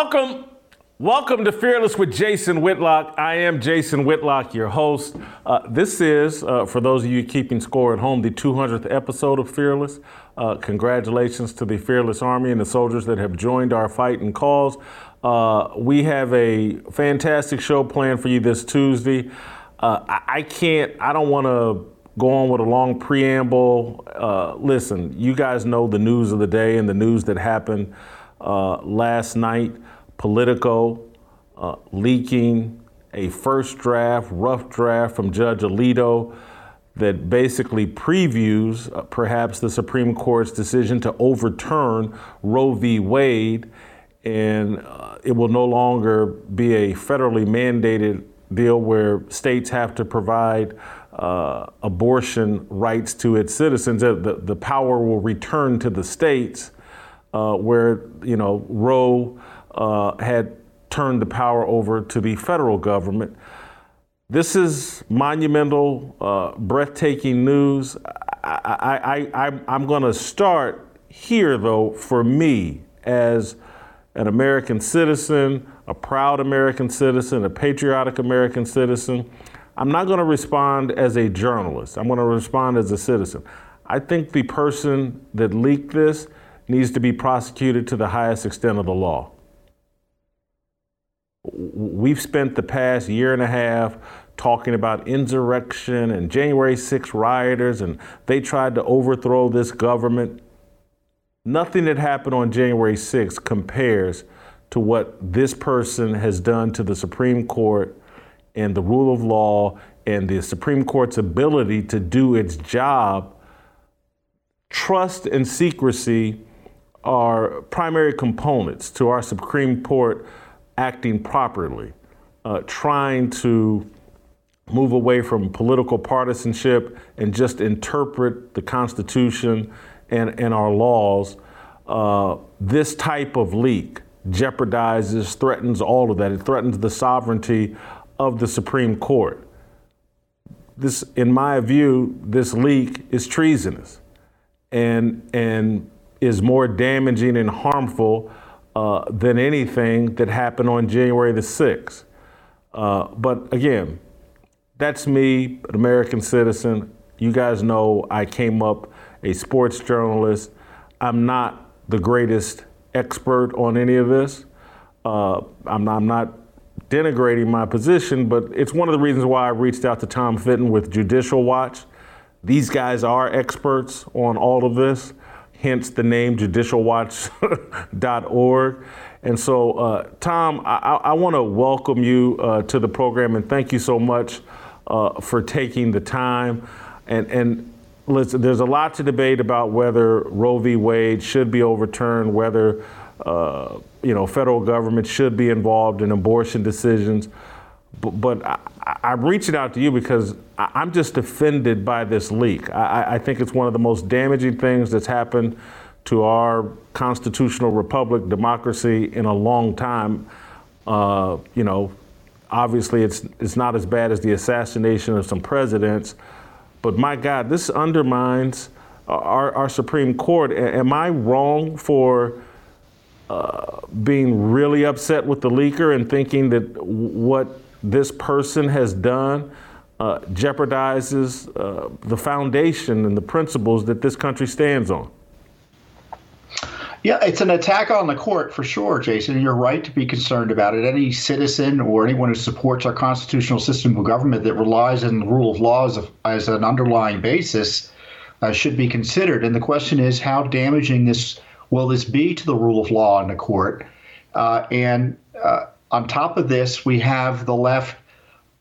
Welcome. Welcome to Fearless with Jason Whitlock. I am Jason Whitlock, your host. Uh, this is, uh, for those of you keeping score at home, the 200th episode of Fearless. Uh, congratulations to the Fearless Army and the soldiers that have joined our fight and cause. Uh, we have a fantastic show planned for you this Tuesday. Uh, I, I can't, I don't want to go on with a long preamble. Uh, listen, you guys know the news of the day and the news that happened uh, last night, Politico uh, leaking a first draft, rough draft from Judge Alito that basically previews uh, perhaps the Supreme Court's decision to overturn Roe v. Wade, and uh, it will no longer be a federally mandated deal where states have to provide uh, abortion rights to its citizens. The, the power will return to the states uh, where you know Roe uh, had turned the power over to the federal government. This is monumental, uh, breathtaking news. I, I, I, I'm going to start here, though, for me as an American citizen, a proud American citizen, a patriotic American citizen. I'm not going to respond as a journalist. I'm going to respond as a citizen. I think the person that leaked this needs to be prosecuted to the highest extent of the law. We've spent the past year and a half talking about insurrection and January 6 rioters, and they tried to overthrow this government. Nothing that happened on January 6 compares to what this person has done to the Supreme Court and the rule of law and the Supreme Court's ability to do its job. Trust and secrecy are primary components to our Supreme Court acting properly, uh, trying to move away from political partisanship and just interpret the Constitution and, and our laws. Uh, this type of leak jeopardizes, threatens all of that. It threatens the sovereignty of the Supreme Court. This, in my view, this leak is treasonous. And, and is more damaging and harmful uh, than anything that happened on January the 6th. Uh, but again, that's me, an American citizen. You guys know I came up a sports journalist. I'm not the greatest expert on any of this. Uh, I'm, I'm, not, denigrating my position, but it's one of the reasons why I reached out to Tom Fitton with Judicial Watch. These guys are experts on all of this hence the name judicialwatch.org. And so, uh, Tom, I, I want to welcome you uh, to the program and thank you so much uh, for taking the time. And, and listen, there's a lot to debate about whether Roe v. Wade should be overturned, whether uh, you know federal government should be involved in abortion decisions. But, but am reaching out to you because I, am just offended by this leak. I, I, think it's one of the most damaging things that's happened to our constitutional republic, democracy, in a long time. Uh, you know, obviously it's it's not as bad as the assassination of some presidents, but my God, this undermines our, our Supreme Court. Am I wrong for? Uh, being really upset with the leaker and thinking that what this person has done uh, jeopardizes uh, the foundation and the principles that this country stands on. Yeah, it's an attack on the court for sure, Jason. You're right to be concerned about it. Any citizen or anyone who supports our constitutional system of government that relies on the rule of law as, a, as an underlying basis uh, should be considered. And the question is, how damaging this will this be to the rule of law in the court? Uh, and uh, on top of this, we have the left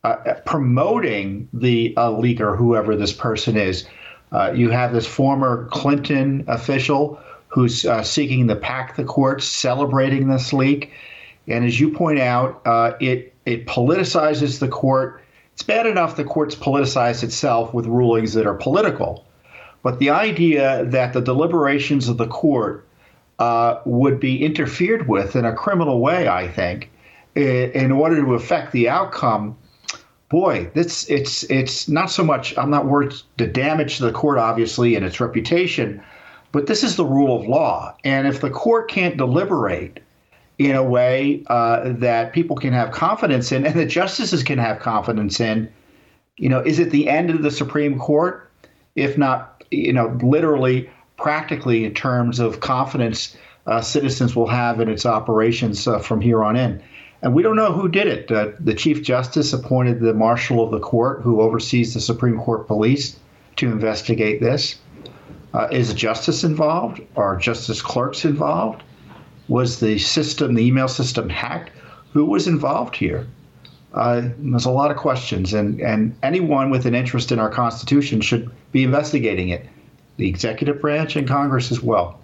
uh, promoting the uh, leaker, whoever this person is. Uh, you have this former Clinton official who's uh, seeking to pack the courts, celebrating this leak. And as you point out, uh, it it politicizes the court. It's bad enough the courts politicize itself with rulings that are political, but the idea that the deliberations of the court uh, would be interfered with in a criminal way, I think, in order to affect the outcome, boy, this it's it's not so much. I'm not worried the damage to the court, obviously, and its reputation, but this is the rule of law. And if the court can't deliberate in a way uh, that people can have confidence in and the justices can have confidence in. You know, is it the end of the Supreme Court? If not, you know, literally, practically in terms of confidence uh, citizens will have in its operations uh, from here on in. And we don't know who did it. Uh, the Chief Justice appointed the Marshal of the Court, who oversees the Supreme Court police, to investigate this. Uh, is Justice involved? Are Justice clerks involved? Was the system, the email system, hacked? Who was involved here? Uh, there's a lot of questions, and, and anyone with an interest in our Constitution should be investigating it. The executive branch and Congress as well.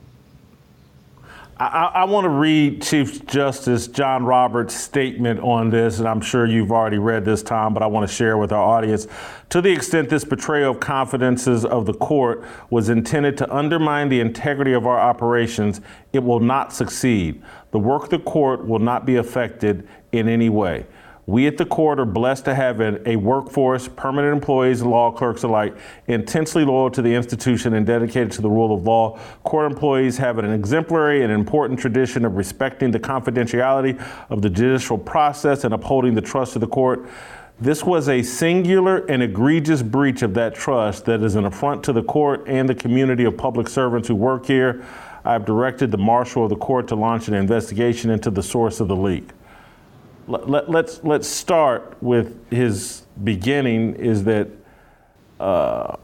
I, I want to read Chief Justice John Roberts' statement on this, and I'm sure you've already read this, Tom, but I want to share with our audience. To the extent this betrayal of confidences of the court was intended to undermine the integrity of our operations, it will not succeed. The work of the court will not be affected in any way. We at the court are blessed to have a, workforce, permanent employees, law clerks alike, intensely loyal to the institution and dedicated to the rule of law. Court employees have an exemplary and important tradition of respecting the confidentiality of the judicial process and upholding the trust of the court. This was a singular and egregious breach of that trust that is an affront to the court and the community of public servants who work here. I have directed the marshal of the court to launch an investigation into the source of the leak let, let's let's start with his beginning. Is that uh,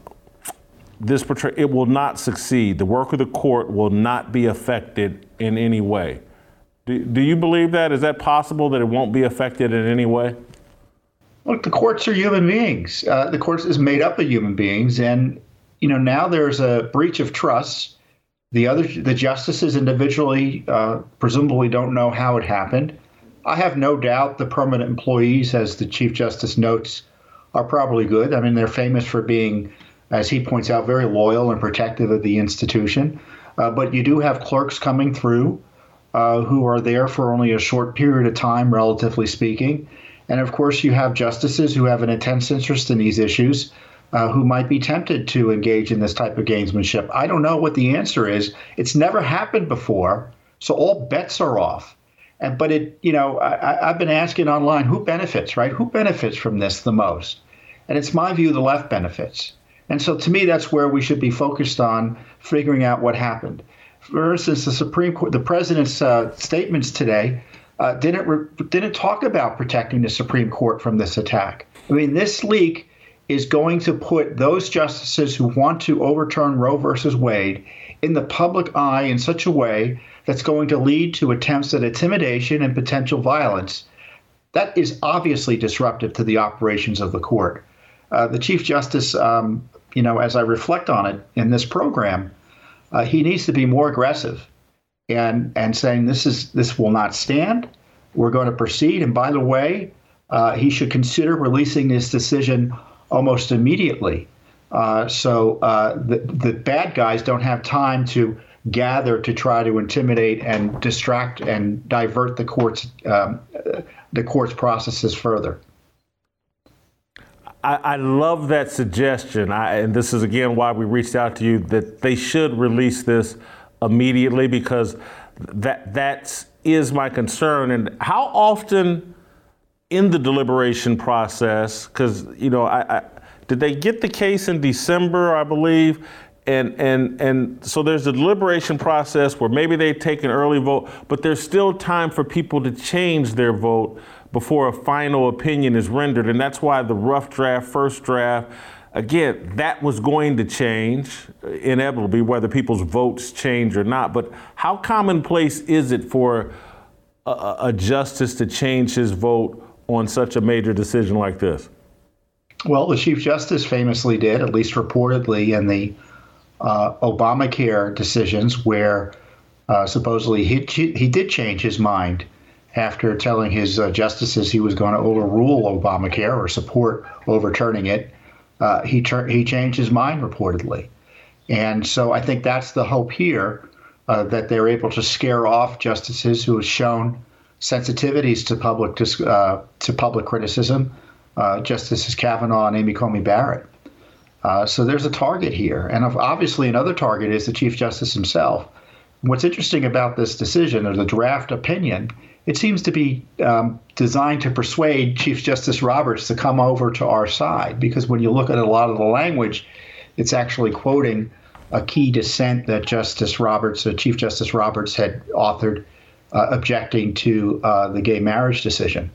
this portray- it will not succeed. The work of the court will not be affected in any way. Do, do you believe that? Is that possible that it won't be affected in any way? Look, the courts are human beings. Uh, the courts is made up of human beings, and you know now there's a breach of trust. The other, the justices individually, uh, presumably don't know how it happened. I have no doubt the permanent employees, as the Chief Justice notes, are probably good. I mean, they're famous for being, as he points out, very loyal and protective of the institution. Uh, but you do have clerks coming through uh, who are there for only a short period of time, relatively speaking. And of course, you have justices who have an intense interest in these issues. Uh, who might be tempted to engage in this type of gamesmanship. I don't know what the answer is. It's never happened before, so all bets are off. And, but it, you know, I, I've been asking online who benefits, right? Who benefits from this the most? And it's my view the left benefits. And so to me, that's where we should be focused on figuring out what happened. For instance, the Supreme Court, the president's uh, statements today uh, didn't re- didn't talk about protecting the Supreme Court from this attack. I mean, this leak is going to put those justices who want to overturn Roe versus Wade in the public eye in such a way that's going to lead to attempts at intimidation and potential violence. That is obviously disruptive to the operations of the court. Uh, the Chief Justice, um, you know, as I reflect on it in this program, uh, he needs to be more aggressive and and saying this is this will not stand. We're going to proceed. And by the way, uh, he should consider releasing this decision almost immediately, uh, so uh, the the bad guys don't have time to gather to try to intimidate and distract and divert the court's um, the court's processes further. I, I love that suggestion, I, and this is again why we reached out to you that they should release this immediately because that that is my concern. And how often in the deliberation process, because you know, I, I did they get the case in December, I believe, and and and so there's a deliberation process where maybe they take an early vote, but there's still time for people to change their vote before a final opinion is rendered, and that's why the rough draft, first draft, again, that was going to change uh, inevitably, whether people's votes change or not. But how commonplace is it for a, a justice to change his vote on such a major decision like this? Well, the Chief Justice famously did, at least reportedly, in the uh, Obamacare decisions where uh, supposedly he, he did change his mind after telling his uh, justices he was going to overrule Obamacare or support overturning it. Uh, he tur- he changed his mind reportedly, and so I think that's the hope here uh, that they're able to scare off justices who have shown sensitivities to public dis- uh, to public criticism, Justices Kavanaugh and Amy Coney Barrett. Uh, so there's a target here. And obviously, another target is the Chief Justice himself. what's interesting about this decision or the draft opinion, it seems to be um, designed to persuade Chief Justice Roberts to come over to our side because when you look at a lot of the language, it's actually quoting a key dissent that Justice Roberts, uh, Chief Justice Roberts, had authored uh, objecting to uh, the gay marriage decision.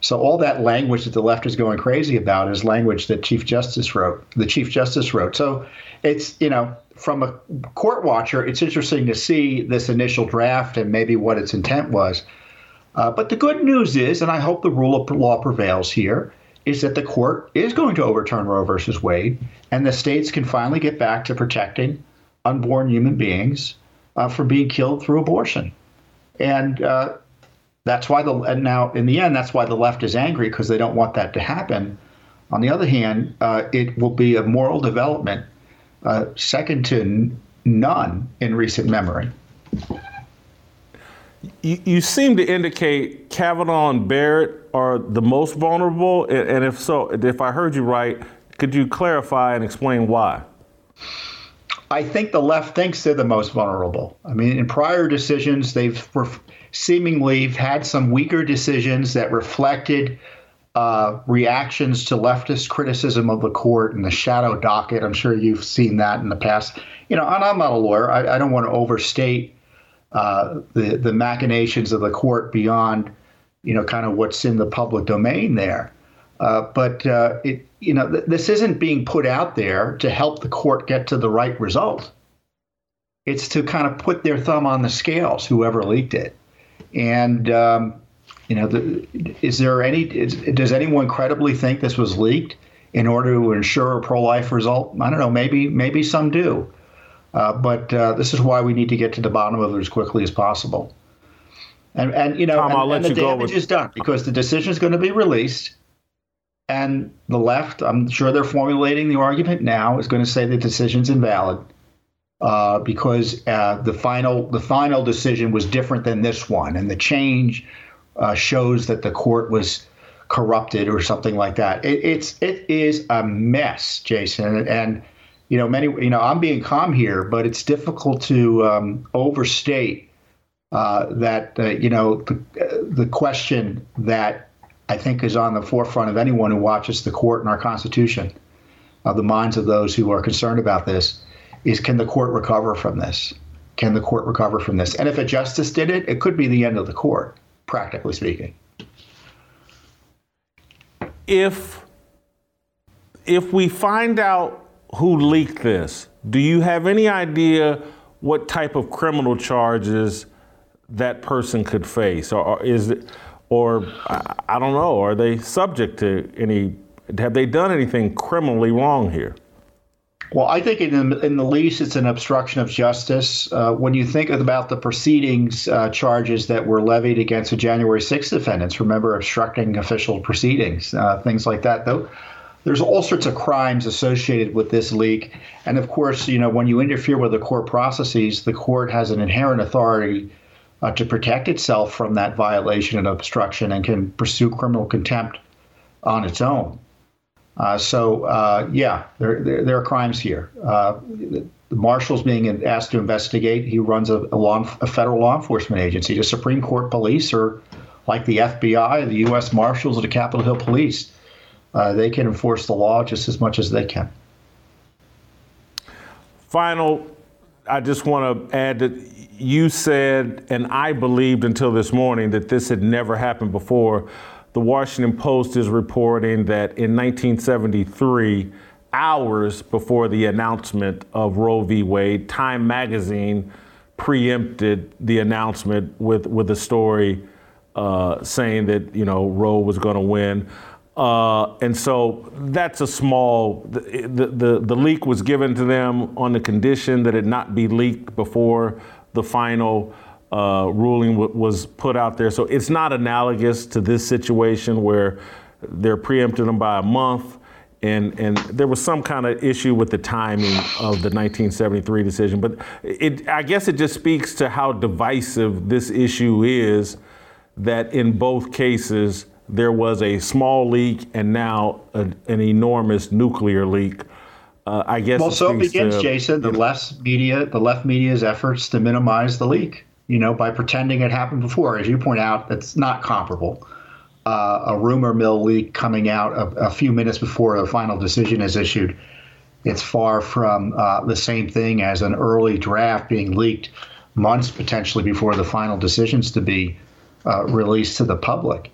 So all that language that the left is going crazy about is language that Chief Justice wrote. The Chief Justice wrote. So it's you know from a court watcher, it's interesting to see this initial draft and maybe what its intent was. Uh, but the good news is, and I hope the rule of law prevails here, is that the court is going to overturn Roe versus Wade, and the states can finally get back to protecting unborn human beings uh, from being killed through abortion. And uh, that's why the and now in the end, that's why the left is angry because they don't want that to happen. On the other hand, uh, it will be a moral development uh, second to n- none in recent memory. You, you, seem to indicate Kavanaugh and Barrett are the most vulnerable, and, and if so, if I heard you right, could you clarify and explain why? I think the left thinks they're the most vulnerable. I mean, in prior decisions, they've seemingly had some weaker decisions that reflected uh, reactions to leftist criticism of the court and the shadow docket. I'm sure you've seen that in the past. You know, and I'm not a lawyer. I, I don't want to overstate uh, the the machinations of the court beyond, you know, kind of what's in the public domain there. Uh, but uh, it, you know, th- this isn't being put out there to help the court get to the right result. It's to kind of put their thumb on the scales, whoever leaked it. And um, you know, the, is there any? Is, does anyone credibly think this was leaked in order to ensure a pro-life result? I don't know. Maybe maybe some do, uh, but uh, this is why we need to get to the bottom of it as quickly as possible. And and you know, Tom, and, and the damage with... is done because the decision is going to be released. And the left, I'm sure they're formulating the argument now, is going to say the decision's invalid uh, because uh, the final the final decision was different than this one, and the change uh, shows that the court was corrupted or something like that. It, it's it is a mess, Jason, and, you know many you know I'm being calm here, but it's difficult to um, overstate uh, that uh, you know the, the question that I think is on the forefront of anyone who watches the court and our Constitution, of the minds of those who are concerned about this, is can the court recover from this? Can the court recover from this? And if a justice did it, it could be the end of the court practically speaking. If if we find out who leaked this, do you have any idea what type of criminal charges that person could face, or, or is it, or I, don't know, are they subject to any? Have they done anything criminally wrong here? Well, I think in, in the least, it's an obstruction of justice. Uh, when you think about the proceedings uh, charges that were levied against the January 6th defendants, remember obstructing official proceedings, uh, things like that. Though there's all sorts of crimes associated with this leak, and of course, you know when you interfere with the court processes, the court has an inherent authority uh, to protect itself from that violation and obstruction, and can pursue criminal contempt on its own. Uh, so uh, yeah, there, there, there, are crimes here. Uh, the marshal's being asked to investigate. He runs a, a, law, a, federal law enforcement agency. The Supreme Court police are like the FBI, the U.S. Marshals, or the Capitol Hill Police. Uh, they can enforce the law just as much as they can. Final, I just want to add that you said, and I believed until this morning, that this had never happened before the Washington Post is reporting that in 1973, hours before the announcement of Roe v. Wade, Time magazine preempted the announcement with, with a story uh, saying that, you know, Roe was going to win. Uh, and so that's a small, the, the, the leak was given to them on the condition that it not be leaked before the final uh, ruling w- was put out there. So it's not analogous to this situation where they're preempting them by a month. And, and there was some kind of issue with the timing of the 1973 decision. But it, I guess it just speaks to how divisive this issue is that in both cases, there was a small leak and now a, an enormous nuclear leak. Uh, I guess. Well, so it begins, to, Jason. The left media, the left media's efforts to minimize the leak. You know, by pretending it happened before, as you point out, that's not comparable. Uh, a rumor mill leak coming out a, a, few minutes before a final decision is issued. It's far from uh, the same thing as an early draft being leaked months potentially before the final decisions to be uh, released to the public.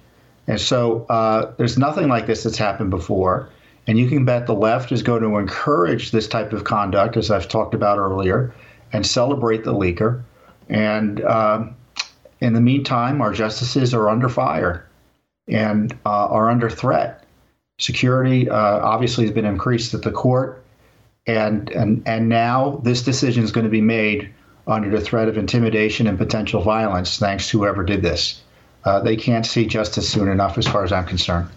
And so uh, there's nothing like this that's happened before. And you can bet the left is going to encourage this type of conduct, as I've talked about earlier, and celebrate the leaker. And uh, in the meantime, our justices are under fire and uh, are under threat. Security uh, obviously has been increased at the court, and and and now this decision is going to be made under the threat of intimidation and potential violence, thanks to whoever did this. Uh, they can't see justice soon enough, as far as I'm concerned.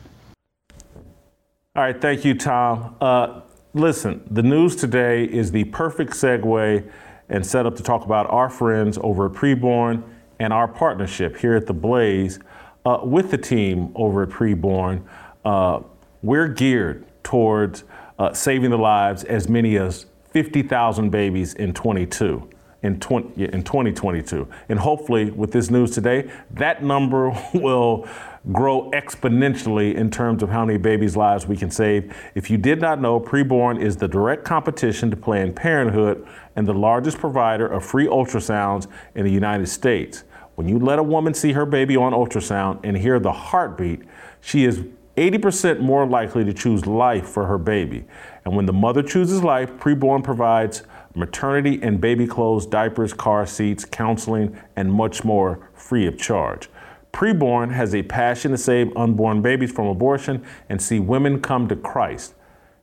All right, thank you, Tom. Uh, listen, the news today is the perfect segue and setup to talk about our friends over at Preborn and our partnership here at The Blaze uh, with the team over at Preborn. Uh, we're geared towards uh, saving the lives as many as 50,000 babies in 22 in, 20, in 2022. And hopefully, with this news today, that number will grow exponentially in terms of how many babies' lives we can save. If you did not know, Preborn is the direct competition to Planned Parenthood and the largest provider of free ultrasounds in the United States. When you let a woman see her baby on ultrasound and hear the heartbeat, she is 80% more likely to choose life for her baby. And when the mother chooses life, Preborn provides maternity and baby clothes, diapers, car seats, counseling, and much more free of charge. Preborn has a passion to save unborn babies from abortion and see women come to Christ.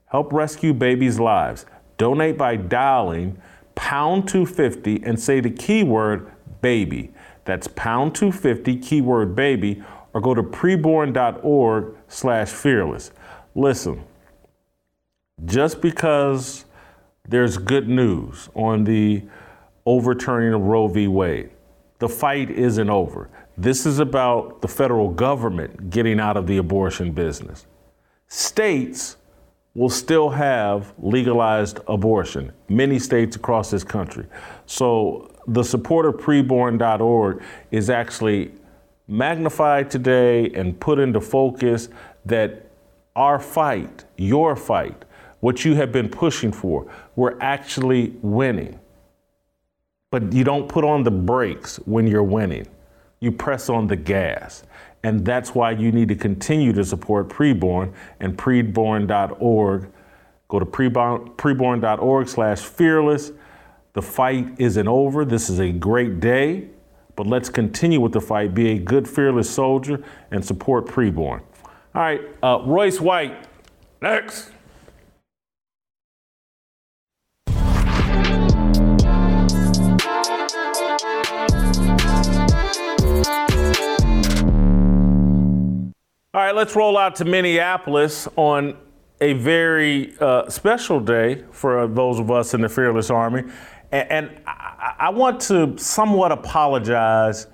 Help rescue babies' lives. Donate by dialing pound 250 and say the keyword baby. That's pound 250 keyword baby or go to preborn.org slash fearless. Listen, just because there's good news on the overturning of Roe v. Wade. The fight isn't over. This is about the federal government getting out of the abortion business. States will still have legalized abortion, many states across this country. So the support of preborn.org is actually magnified today and put into focus that our fight, your fight, what you have been pushing for, we're actually winning. But you don't put on the brakes when you're winning. You press on the gas. And that's why you need to continue to support Preborn and preborn.org. Go to preborn.org slash fearless. The fight isn't over. This is a great day, but let's continue with the fight. Be a good, fearless soldier and support Preborn. All right, uh, Royce White, next. Right, let's roll out to Minneapolis on a very uh, special day for those of us in the Fearless Army. And, and I, I, want to somewhat apologize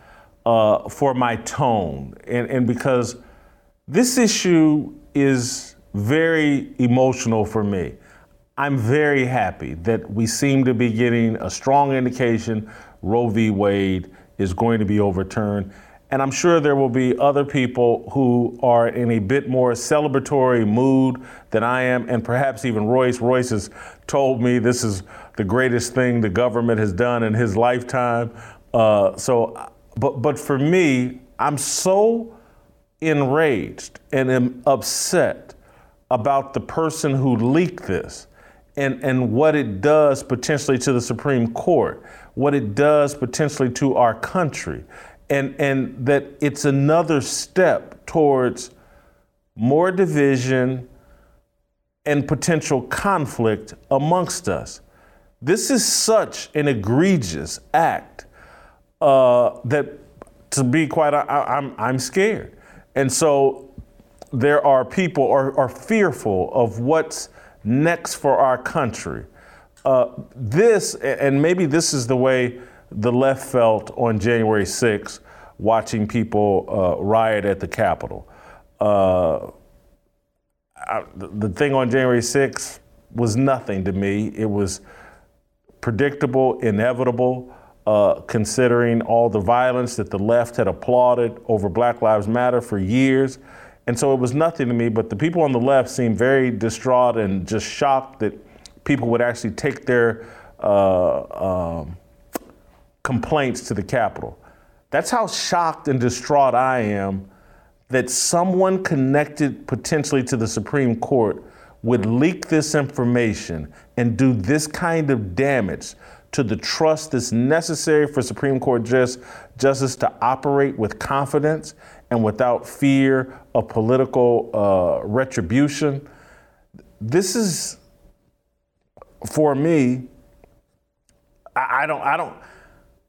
uh, for my tone, and, and because this issue is very emotional for me. I'm very happy that we seem to be getting a strong indication Roe v. Wade is going to be overturned. And I'm sure there will be other people who are in a bit more celebratory mood than I am, and perhaps even Royce. Royce has told me this is the greatest thing the government has done in his lifetime. Uh, so, but but for me, I'm so enraged and am upset about the person who leaked this and, and what it does potentially to the Supreme Court, what it does potentially to our country and and that it's another step towards more division and potential conflict amongst us. This is such an egregious act uh, that, to be quite, I, I'm I'm scared, and so there are people are, are fearful of what's next for our country. Uh, this, and maybe this is the way the left felt on January 6th, watching people uh, riot at the Capitol. Uh, I, the, thing on January 6th, was nothing to me. It was predictable, inevitable, uh, considering all the violence that the left had applauded over Black Lives Matter for years. And so it was nothing to me, but the people on the left seemed very distraught and just shocked that people would actually take their uh, um, complaints to the Capitol. That's how shocked and distraught I am that someone connected potentially to the Supreme Court would leak this information and do this kind of damage to the trust that's necessary for Supreme Court just, justice to operate with confidence and without fear of political uh, retribution. This is, for me, I, I don't, I don't,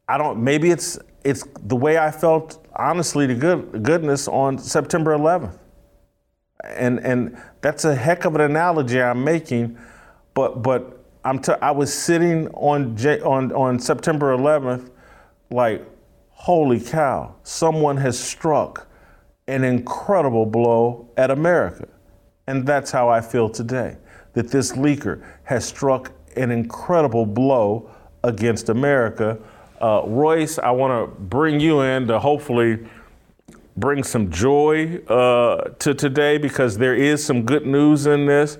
I don't. Maybe it's it's the way I felt, honestly, to good goodness on September 11th, and and that's a heck of an analogy I'm making, but but I'm t- I was sitting on J- on on September 11th, like, holy cow! Someone has struck an incredible blow at America, and that's how I feel today. That this leaker has struck an incredible blow against America. Uh, Royce, I want to bring you in to hopefully bring some joy uh, to today because there is some good news in this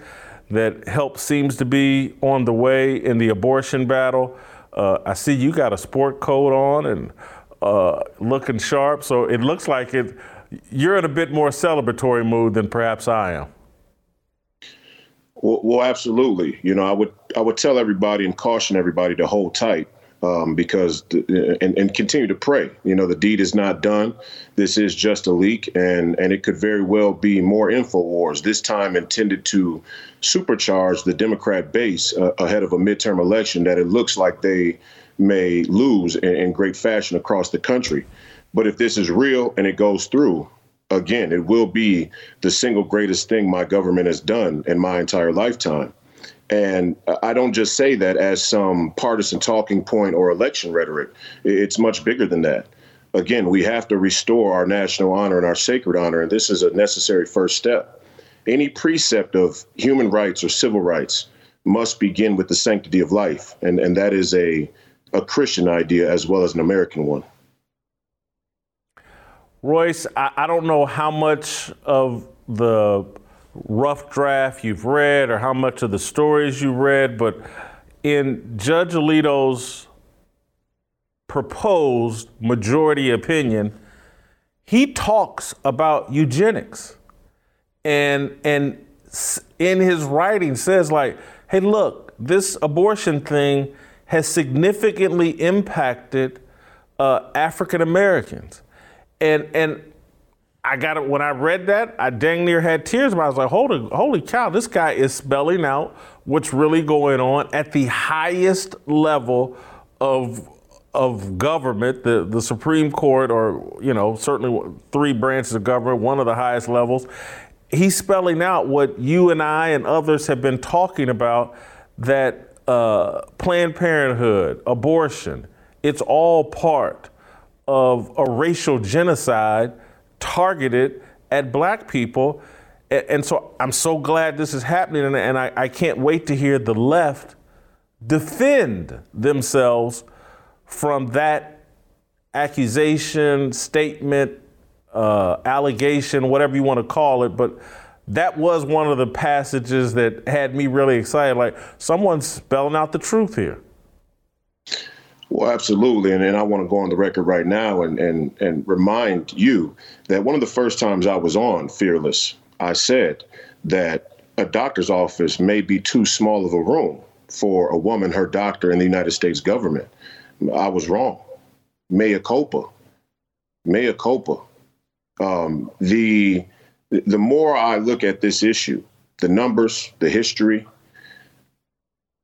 that help seems to be on the way in the abortion battle. Uh, I see you got a sport coat on and uh, looking sharp, so it looks like it. You're in a bit more celebratory mood than perhaps I am. Well, well, absolutely. You know, I would I would tell everybody and caution everybody to hold tight um, because and, and continue to pray. You know, the deed is not done. This is just a leak, and and it could very well be more info wars. This time intended to supercharge the Democrat base uh, ahead of a midterm election that it looks like they may lose in, in great fashion across the country. But if this is real and it goes through, again, it will be the single greatest thing my government has done in my entire lifetime. And I don't just say that as some partisan talking point or election rhetoric. It's much bigger than that. Again, we have to restore our national honor and our sacred honor, and this is a necessary first step. Any precept of human rights or civil rights must begin with the sanctity of life, and, and that is a, a Christian idea as well as an American one. Royce, I, I don't know how much of the rough draft you've read or how much of the stories you read, but in Judge Alito's proposed majority opinion, he talks about eugenics. And, and in his writing says like, hey, look, this abortion thing has significantly impacted uh, African Americans. And, and I got it when I read that. I dang near had tears, but I was like, "Holy, holy cow! This guy is spelling out what's really going on at the highest level of of government, the the Supreme Court, or you know, certainly three branches of government, one of the highest levels. He's spelling out what you and I and others have been talking about that uh, Planned Parenthood, abortion, it's all part of a racial genocide targeted at black people. And so I'm so glad this is happening, and I, can't wait to hear the left defend themselves from that accusation, statement, uh, allegation, whatever you want to call it. But that was one of the passages that had me really excited. Like someone's spelling out the truth here. Well, absolutely, and, and I want to go on the record right now and, and and remind you that one of the first times I was on Fearless, I said that a doctor's office may be too small of a room for a woman, her doctor, in the United States government. I was wrong. Mea culpa. Mea culpa. Um, the the more I look at this issue, the numbers, the history,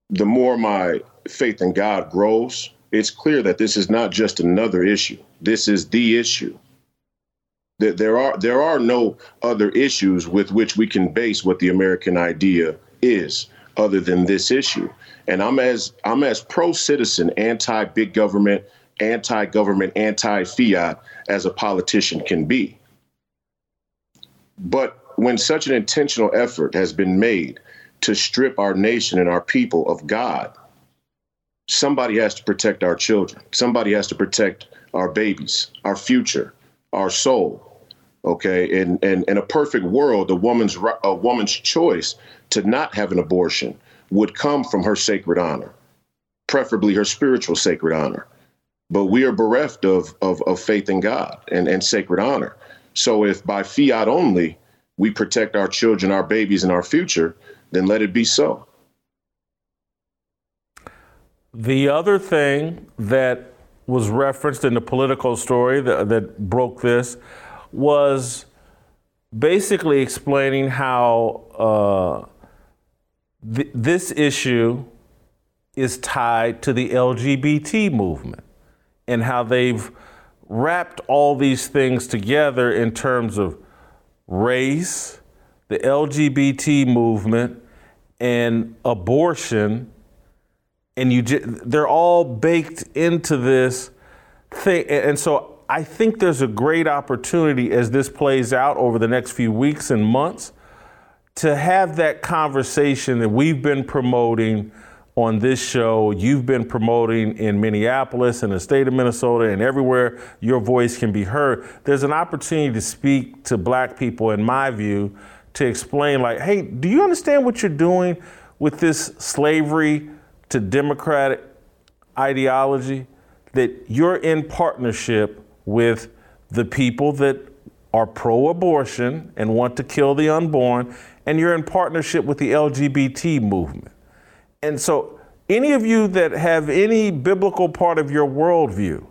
the more my faith in God grows it's clear that this is not just another issue. This is the issue. That there are there are no other issues with which we can base what the American idea is other than this issue. And I'm as I'm as pro-citizen, anti-big government, anti-government, anti-fiat as a politician can be. But when such an intentional effort has been made to strip our nation and our people of God, somebody has to protect our children. Somebody has to protect our babies, our future, our soul. Okay, in in, in a perfect world, a woman's a woman's choice to not have an abortion would come from her sacred honor, preferably her spiritual sacred honor. But we are bereft of, of, of faith in God and, and sacred honor. So if by fiat only we protect our children, our babies, and our future, then let it be so. The other thing that was referenced in the Politico story that, that broke this was basically explaining how uh, th- this issue is tied to the LGBT movement and how they've wrapped all these things together in terms of race, the LGBT movement, and abortion, and you they're all baked into this thing. And so I think there's a great opportunity as this plays out over the next few weeks and months to have that conversation that we've been promoting on this show, you've been promoting in Minneapolis and the state of Minnesota and everywhere your voice can be heard. There's an opportunity to speak to black people, in my view, to explain, like, hey, do you understand what you're doing with this slavery to democratic ideology? That you're in partnership with the people that are pro abortion and want to kill the unborn, and you're in partnership with the LGBT movement. And so, any of you that have any biblical part of your worldview,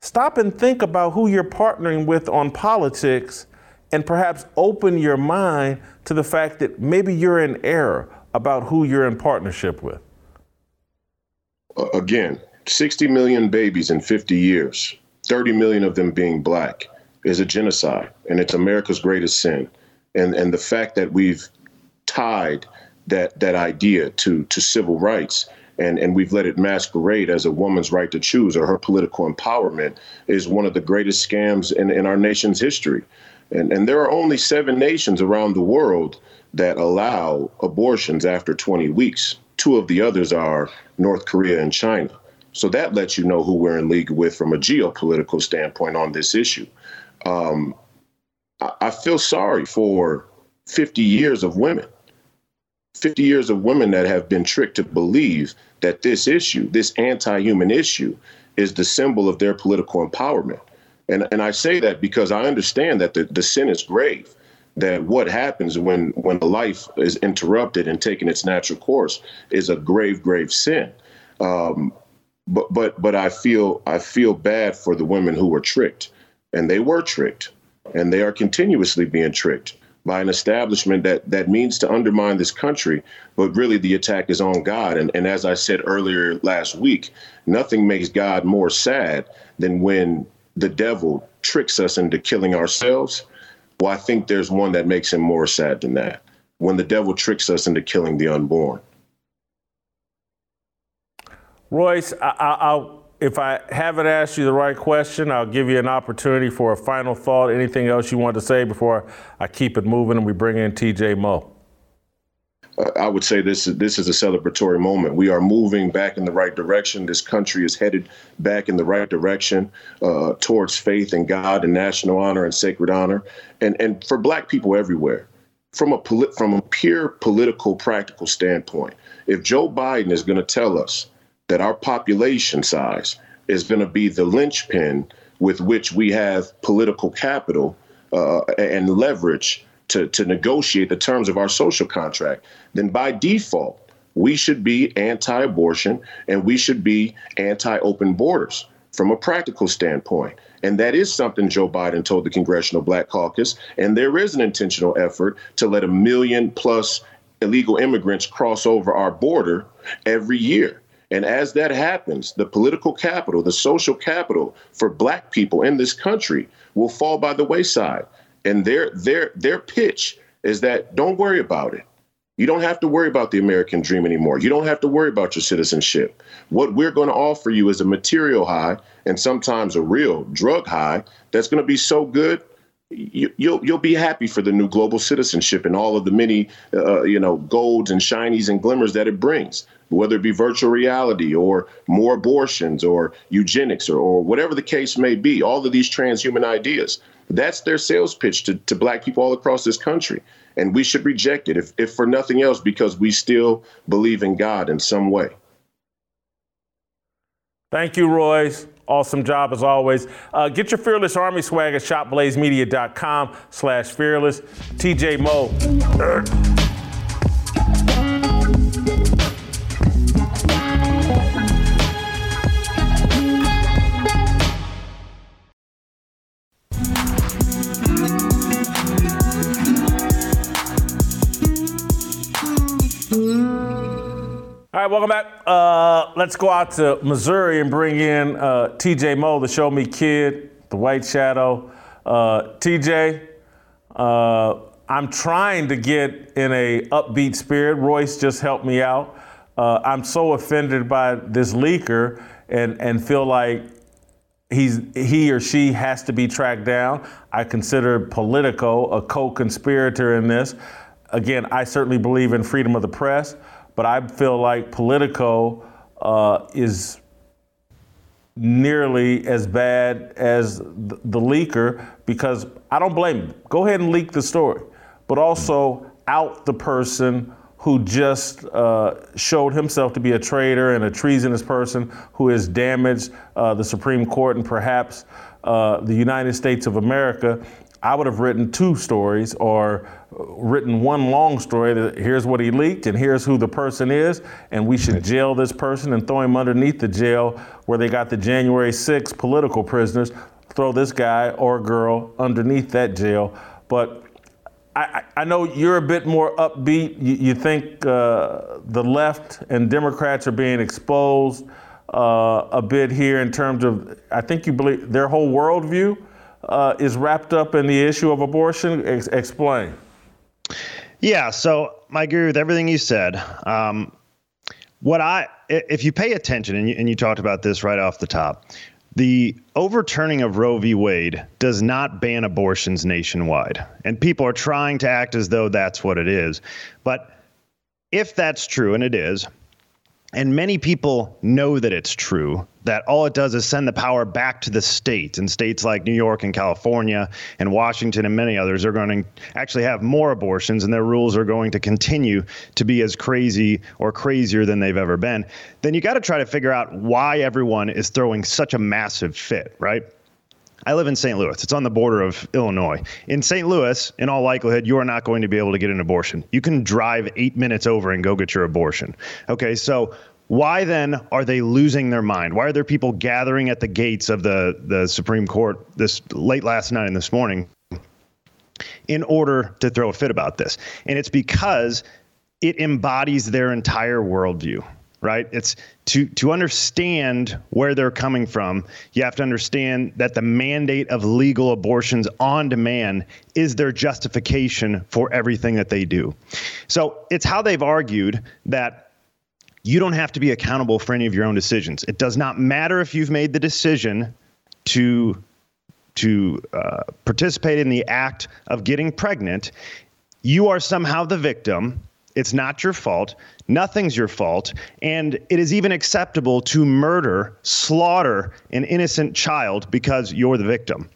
stop and think about who you're partnering with on politics and perhaps open your mind to the fact that maybe you're in error about who you're in partnership with. Again, 60 million babies in 50 years, 30 million of them being black, is a genocide, and it's America's greatest sin. And, and the fact that we've tied that that idea to to civil rights and and we've let it masquerade as a woman's right to choose or her political empowerment is one of the greatest scams in, in our nation's history. And and there are only seven nations around the world that allow abortions after 20 weeks. Two of the others are North Korea and China. So that lets you know who we're in league with from a geopolitical standpoint on this issue. Um, I, I feel sorry for 50 years of women 50 years of women that have been tricked to believe that this issue, this anti human issue, is the symbol of their political empowerment. And, and I say that because I understand that the, the sin is grave, that what happens when, when life is interrupted and taking its natural course is a grave, grave sin. Um, but but but I feel I feel bad for the women who were tricked, and they were tricked, and they are continuously being tricked by an establishment that that means to undermine this country, but really the attack is on God. And, and as I said earlier last week, nothing makes God more sad than when the devil tricks us into killing ourselves. Well, I think there's one that makes him more sad than that when the devil tricks us into killing the unborn. Royce, I, will if I haven't asked you the right question, I'll give you an opportunity for a final thought. Anything else you want to say before I keep it moving and we bring in TJ Moe? I would say this is this is a celebratory moment. We are moving back in the right direction. This country is headed back in the right direction uh, towards faith in God and national honor and sacred honor, and and for Black people everywhere. From a poli- from a pure political practical standpoint, if Joe Biden is going to tell us that our population size is going to be the linchpin with which we have political capital uh, and leverage to, to negotiate the terms of our social contract, then by default, we should be anti abortion and we should be anti open borders from a practical standpoint. And that is something Joe Biden told the Congressional Black Caucus. And there is an intentional effort to let a million plus illegal immigrants cross over our border every year. And as that happens, the political capital, the social capital for black people in this country will fall by the wayside. And their their their pitch is that don't worry about it. You don't have to worry about the American dream anymore. You don't have to worry about your citizenship. What we're going to offer you is a material high and sometimes a real drug high that's going to be so good you, you'll, you'll be happy for the new global citizenship and all of the many uh, you know golds and shinies and glimmers that it brings whether it be virtual reality or more abortions or eugenics or, or whatever the case may be all of these transhuman ideas that's their sales pitch to, to black people all across this country and we should reject it if, if for nothing else because we still believe in god in some way thank you royce Awesome job as always. Uh, get your Fearless Army swag at shopblazemedia.com slash fearless. TJ Moe. All right, welcome back. Uh, let's go out to Missouri and bring in uh, TJ Moe, the Show Me Kid, the White Shadow. Uh, TJ, uh, I'm trying to get in a upbeat spirit. Royce just helped me out. Uh, I'm so offended by this leaker and, and feel like he's he or she has to be tracked down. I consider Politico a co-conspirator in this. Again, I certainly believe in freedom of the press but I feel like Politico uh, is nearly as bad as the, leaker because I don't blame him. Go ahead and leak the story, but also out the person who just uh, showed himself to be a traitor and a treasonous person who has damaged uh, the Supreme Court and perhaps uh, the United States of America. I would have written two stories or written one long story that here's what he leaked and here's who the person is, and we should jail this person and throw him underneath the jail where they got the January 6 political prisoners. Throw this guy or girl underneath that jail. But I, I know you're a bit more upbeat. You, you think uh, the left and Democrats are being exposed uh, a bit here in terms of, I think you believe their whole worldview uh, is wrapped up in the issue of abortion? Ex- explain. Yeah, so I agree with everything you said. Um, what I, if you pay attention, and you, and you talked about this right off the top, the overturning of Roe v. Wade does not ban abortions nationwide. And people are trying to act as though that's what it is. But if that's true, and it is, and many people know that it's true, that all it does is send the power back to the states. And states like New York and California and Washington and many others are going to actually have more abortions, and their rules are going to continue to be as crazy or crazier than they've ever been. Then you got to try to figure out why everyone is throwing such a massive fit, right? I live in St. Louis. It's on the border of Illinois. In St. Louis, in all likelihood, you are not going to be able to get an abortion. You can drive eight minutes over and go get your abortion. Okay, so why then are they losing their mind? Why are there people gathering at the gates of the, the Supreme Court this late last night and this morning in order to throw a fit about this? And it's because it embodies their entire worldview right? It's to to understand where they're coming from. You have to understand that the mandate of legal abortions on demand is their justification for everything that they do. So it's how they've argued that you don't have to be accountable for any of your own decisions. It does not matter if you've made the decision to to uh, participate in the act of getting pregnant. You are somehow the victim it's not your fault. Nothing's your fault. And it is even acceptable to murder, slaughter an innocent child because you're the victim.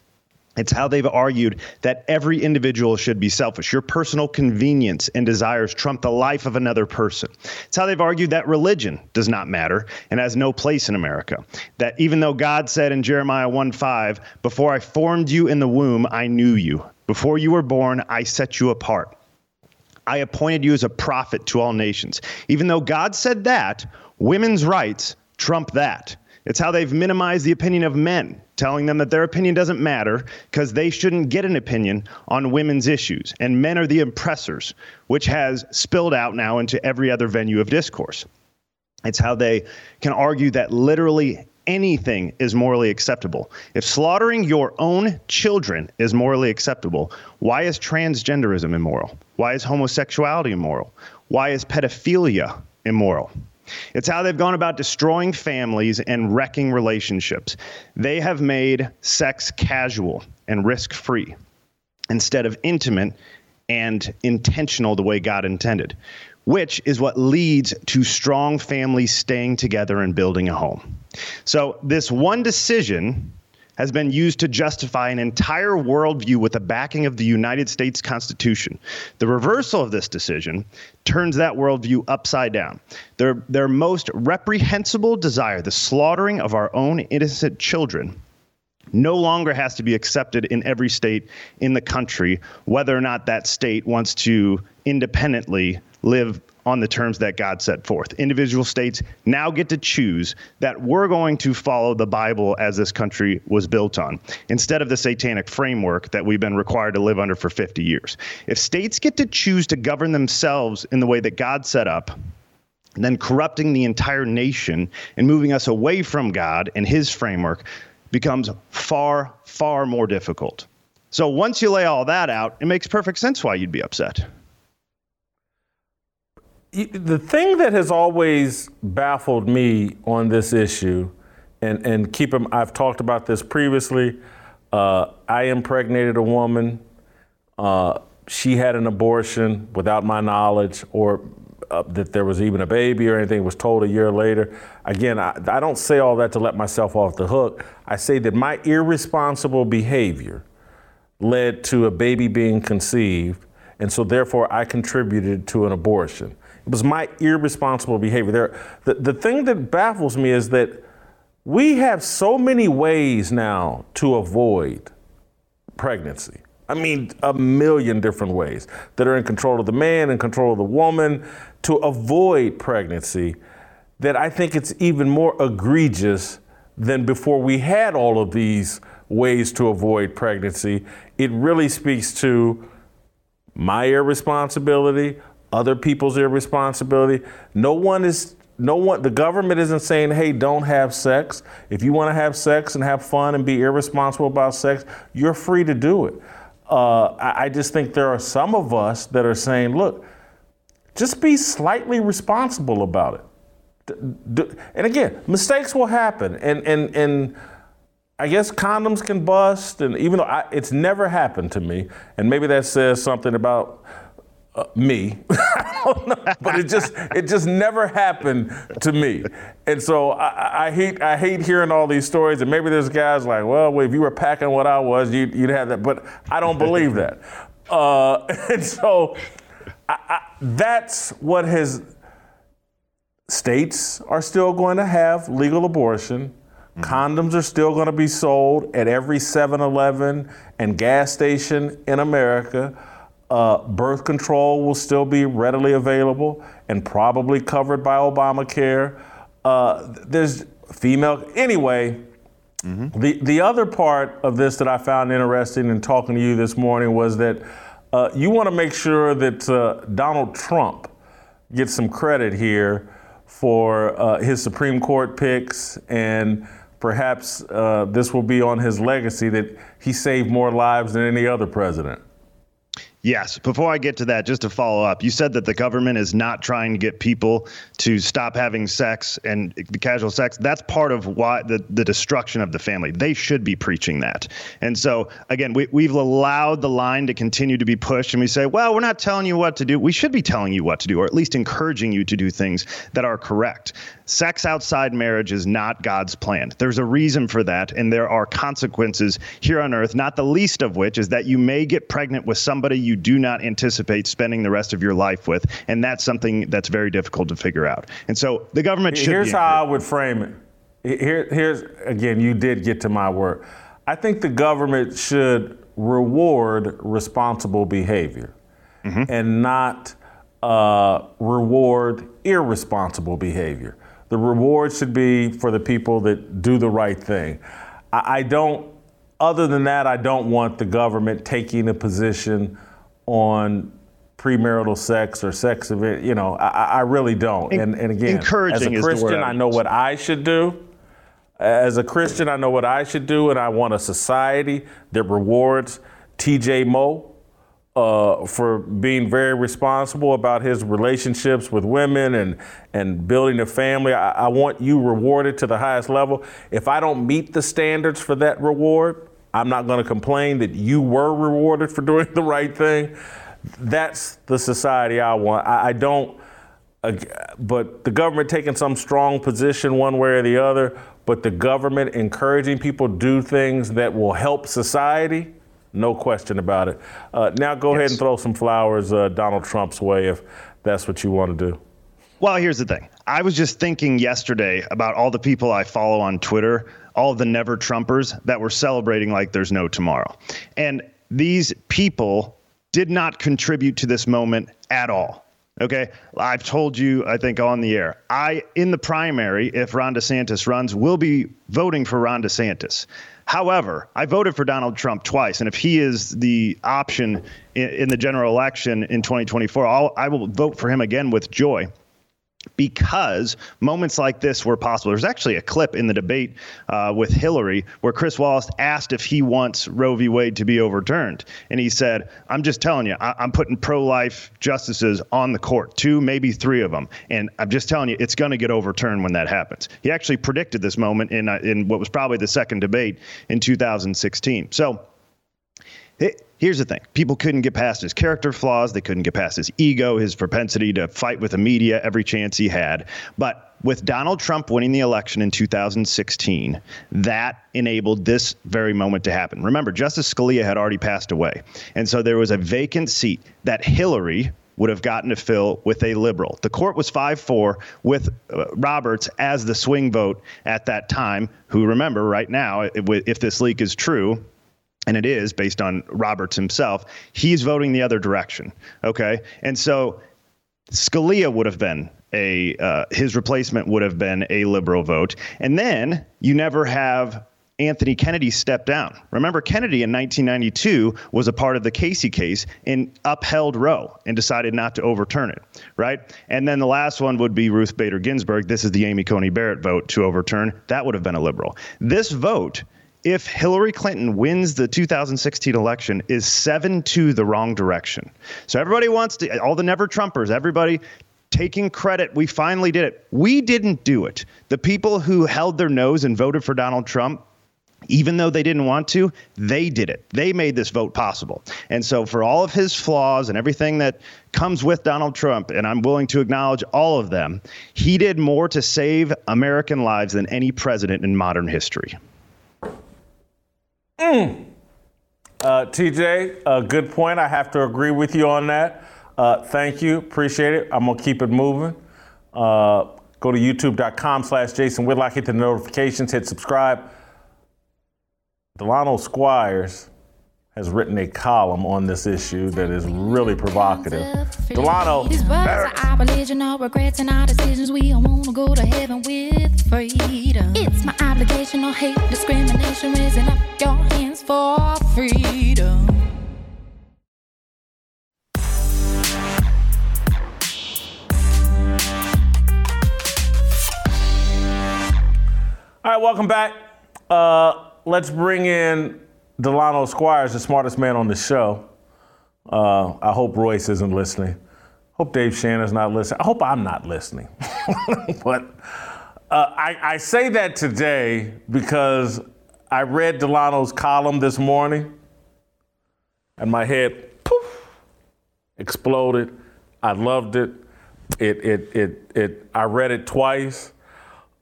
It's how they've argued that every individual should be selfish. Your personal convenience and desires trump the life of another person. It's how they've argued that religion does not matter and has no place in America. That even though God said in Jeremiah 1 5, Before I formed you in the womb, I knew you. Before you were born, I set you apart. I appointed you as a prophet to all nations. Even though God said that, women's rights trump that. It's how they've minimized the opinion of men, telling them that their opinion doesn't matter because they shouldn't get an opinion on women's issues. And men are the oppressors, which has spilled out now into every other venue of discourse. It's how they can argue that literally anything is morally acceptable. If slaughtering your own children is morally acceptable, why is transgenderism immoral? Why is homosexuality immoral? Why is pedophilia immoral? It's how they've gone about destroying families and wrecking relationships. They have made sex casual and risk free. instead of intimate and intentional the way God intended, which is what leads to strong families staying together and building a home. So, this one decision has been used to justify an entire worldview with the backing of the United States Constitution. The reversal of this decision turns that worldview upside down. Their, their most reprehensible desire, the slaughtering of our own innocent children, no longer has to be accepted in every state in the country, whether or not that state wants to independently live on the terms that God set forth. Individual states now get to choose that we're going to follow the Bible as this country was built on, instead of the satanic framework that we've been required to live under for 50 years. If states get to choose to govern themselves in the way that God set up, then corrupting the entire nation and moving us away from God and his framework becomes far, far more difficult. So once you lay all that out, it makes perfect sense why you'd be upset the thing that has always baffled me on this issue, and, and keep them, I've talked about this previously. Uh, I impregnated a woman. Uh, she had an abortion without my knowledge, or uh, that there was even a baby or anything was told a year later. Again, I, I don't say all that to let myself off the hook. I say that my irresponsible behavior led to a baby being conceived, and so therefore I contributed to an abortion. Was my irresponsible behavior. There, the, the thing that baffles me is that we have so many ways now to avoid pregnancy. I mean, a million different ways that are in control of the man and control of the woman to avoid pregnancy that I think it's even more egregious than before we had all of these ways to avoid pregnancy. It really speaks to my irresponsibility, other people's irresponsibility. No one is no one the government isn't saying hey don't have sex. If you want to have sex and have fun and be irresponsible about sex you're free to do it. Uh, I, I, just think there are some of us that are saying look just be slightly responsible about it. D- d- and again mistakes will happen. And and and I guess condoms can bust, and even though I, it's never happened to me, and maybe that says something about uh, me. but it just it just never happened to me. And so I, I, hate I hate hearing all these stories. And maybe there's guys like, well, if you were packing what I was, you'd, you'd have that. But I don't believe that. Uh, and so I, I, that's what has. States are still going to have legal abortion. Mm-hmm. Condoms are still going to be sold at every 7 Eleven and gas station in America. Uh, birth control will still be readily available and probably covered by Obamacare. Uh, there's female, anyway. Mm-hmm. The, the other part of this that I found interesting in talking to you this morning was that uh, you want to make sure that uh, Donald Trump gets some credit here for uh, his Supreme Court picks, and perhaps uh, this will be on his legacy that he saved more lives than any other president. Yes. Before I get to that, just to follow up, you said that the government is not trying to get people to stop having sex and the casual sex. That's part of why the, the destruction of the family. They should be preaching that. And so, again, we, we've allowed the line to continue to be pushed, and we say, well, we're not telling you what to do. We should be telling you what to do, or at least encouraging you to do things that are correct. Sex outside marriage is not God's plan. There's a reason for that, and there are consequences here on earth, not the least of which is that you may get pregnant with somebody you do not anticipate spending the rest of your life with. And that's something that's very difficult to figure out. And so the government should. Here's how I would frame it. Here, here's, again, you did get to my word. I think the government should reward responsible behavior mm-hmm. and not uh, reward irresponsible behavior. The reward should be for the people that do the right thing. I, I don't, other than that, I don't want the government taking a position on premarital sex or sex event. You know, I, I really don't. And, and again, encouraging as a Christian, I know what I should do. As a Christian, I know what I should do, and I want a society that rewards TJ Moe uh, for being very responsible about his relationships with women and, and building a family. I, I, want you rewarded to the highest level. If I don't meet the standards for that reward, I'm not going to complain that you were rewarded for doing the right thing. That's the society I want. I, I don't, but the government taking some strong position one way or the other, but the government encouraging people do things that will help society, no question about it. Uh, now go yes. ahead and throw some flowers uh, Donald Trump's way if that's what you want to do. Well, here's the thing. I was just thinking yesterday about all the people I follow on Twitter, all the never Trumpers that were celebrating like there's no tomorrow. And these people did not contribute to this moment at all. Okay. I've told you, I think, on the air. I, in the primary, if Ron DeSantis runs, will be voting for Ron DeSantis. However, I voted for Donald Trump twice. And if he is the option in, in the general election in 2024, I'll, I will vote for him again with joy because moments like this were possible. There's actually a clip in the debate uh, with Hillary where Chris Wallace asked if he wants Roe v. Wade to be overturned. And he said, I'm just telling you, I- am putting pro life justices on the court, two, maybe three of them. And I'm just telling you, it's going to get overturned when that happens. He actually predicted this moment in, uh, in what was probably the second debate in 2016. So, it, Here's the thing people couldn't get past his character flaws. They couldn't get past his ego, his propensity to fight with the media every chance he had. But with Donald Trump winning the election in 2016, that enabled this very moment to happen. Remember, Justice Scalia had already passed away. And so there was a vacant seat that Hillary would have gotten to fill with a liberal. The court was 5 4 with uh, Roberts as the swing vote at that time, who, remember, right now, if this leak is true, and it is based on Roberts himself, he's voting the other direction. Okay. And so Scalia would have been a, uh, his replacement would have been a liberal vote. And then you never have Anthony Kennedy step down. Remember, Kennedy in 1992 was a part of the Casey case and upheld Roe and decided not to overturn it, right? And then the last one would be Ruth Bader Ginsburg. This is the Amy Coney Barrett vote to overturn. That would have been a liberal. This vote if Hillary Clinton wins the 2016 election, is 7 to the wrong direction. So everybody wants to, all the never Trumpers, everybody taking credit. We finally did it. We didn't do it. The people who held their nose and voted for Donald Trump, even though they didn't want to, they did it. They made this vote possible. And so, for all of his flaws and everything that comes with Donald Trump, and I'm willing to acknowledge all of them, he did more to save American lives than any president in modern history. Mm. Uh, TJ, a good point. I have to agree with you on that. Uh, thank you. Appreciate it. I'm going to keep it moving. Uh, go to youtube.com slash Jason Whitlock. Hit the notifications. Hit subscribe. Delano Squires has written a column on this issue that is really provocative. Delano. These words are religion, no regrets in our decisions. We all want to go to heaven with freedom. It's my obligation, no hate, discrimination, raising up your hands for freedom. All right, welcome back. Uh, let's bring in Delano Squires, the smartest man on the show. Uh, I hope Royce isn't listening. Hope Dave Shannon's not listening. I hope I'm not listening. but uh, I, I say that today because I read Delano's column this morning and my head poof, exploded. I loved it. It, it, it, it, I read it twice.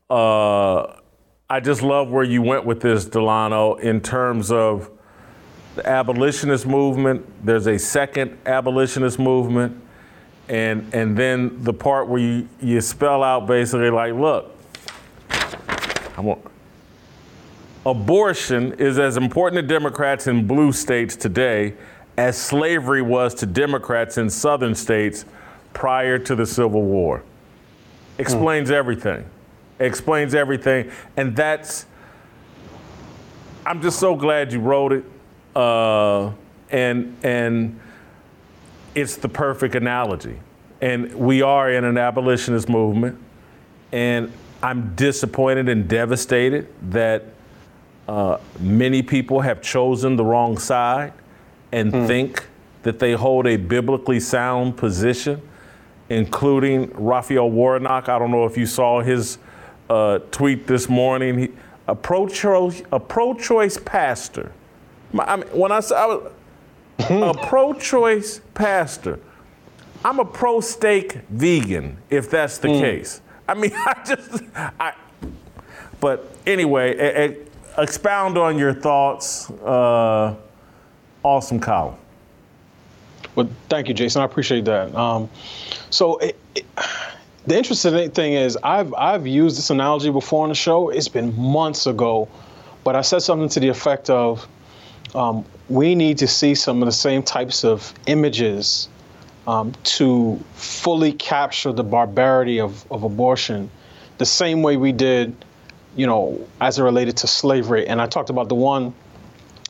Uh, I just love where you went with this, Delano, in terms of the abolitionist movement. There's a second abolitionist movement. And, and then the part where you, you spell out basically like, look, I'm, abortion is as important to Democrats in blue states today as slavery was to Democrats in southern states prior to the Civil War. Explains mm. everything explains everything. And that's, I'm just so glad you wrote it. Uh, and, and it's the perfect analogy. And we are in an abolitionist movement. And I'm disappointed and devastated that uh, many people have chosen the wrong side and mm. think that they hold a biblically sound position, including Raphael Warnock. I don't know if you saw his uh, tweet this morning. He, a pro-choice, a pro-choice pastor I mean, when I was a pro-choice pastor, I'm a pro-steak vegan, if that's the mm. case. I mean, I just, I. But anyway, expound on your thoughts. Uh, awesome column. Well, thank you, Jason. I appreciate that. Um, so. It, the interesting thing is, I've I've used this analogy before on the show. It's been months ago, but I said something to the effect of, um, we need to see some of the same types of images um, to fully capture the barbarity of, of abortion, the same way we did, you know, as it related to slavery. And I talked about the one.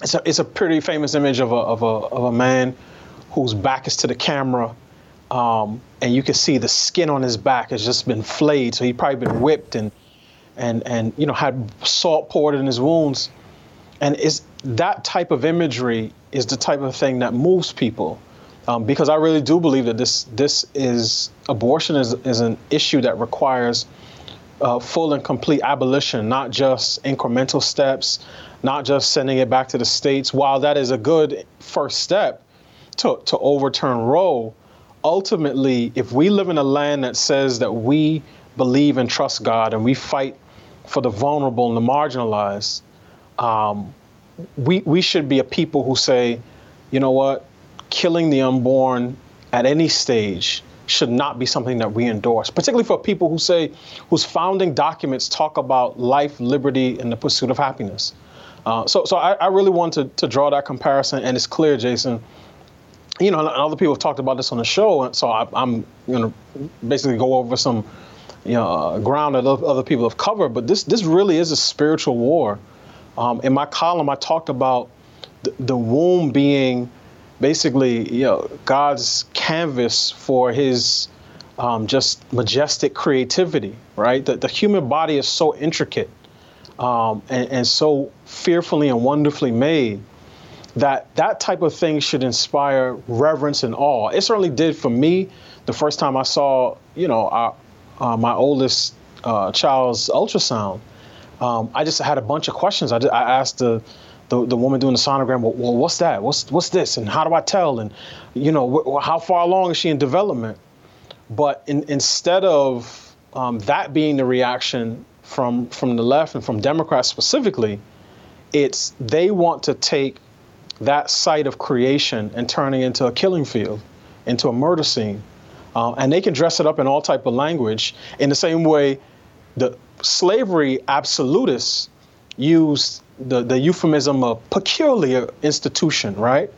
It's a, it's a pretty famous image of a, of a of a man whose back is to the camera um, and you can see the skin on his back has just been flayed. So he probably been whipped and and and you know had salt poured in his wounds. And is that type of imagery is the type of thing that moves people, um, because I really do believe that this this is abortion is is an issue that requires uh, full and complete abolition, not just incremental steps, not just sending it back to the states. While that is a good first step to to overturn Roe ultimately, if we live in a land that says that we believe and trust God and we fight for the vulnerable and the marginalized, um, we, we should be a people who say, you know what, killing the unborn at any stage should not be something that we endorse, particularly for people who say, whose founding documents talk about life, liberty, and the pursuit of happiness. Uh, so, so I, I really want to, to draw that comparison, and it's clear, Jason, you know, and other people have talked about this on the show, and so I, am going to basically go over some, you know, uh, ground that other people have covered. But this this really is a spiritual war. Um, in my column, I talked about the, the womb being basically, you know, God's canvas for His um, just majestic creativity. Right, the, the human body is so intricate um, and, and so fearfully and wonderfully made that that type of thing should inspire reverence and awe. It certainly did for me the first time I saw, you know, our, uh, my oldest uh, child's ultrasound. Um, I just had a bunch of questions. I, I asked the, the, the woman doing the sonogram, well, well, what's that? What's what's this? And how do I tell? And you know, wh- how far along is she in development? But in, instead of um, that being the reaction from from the left and from Democrats specifically, it's they want to take that site of creation and turning into a killing field, into a murder scene. Uh, and they can dress it up in all type of language in the same way the slavery absolutists used the, the euphemism of peculiar institution, right?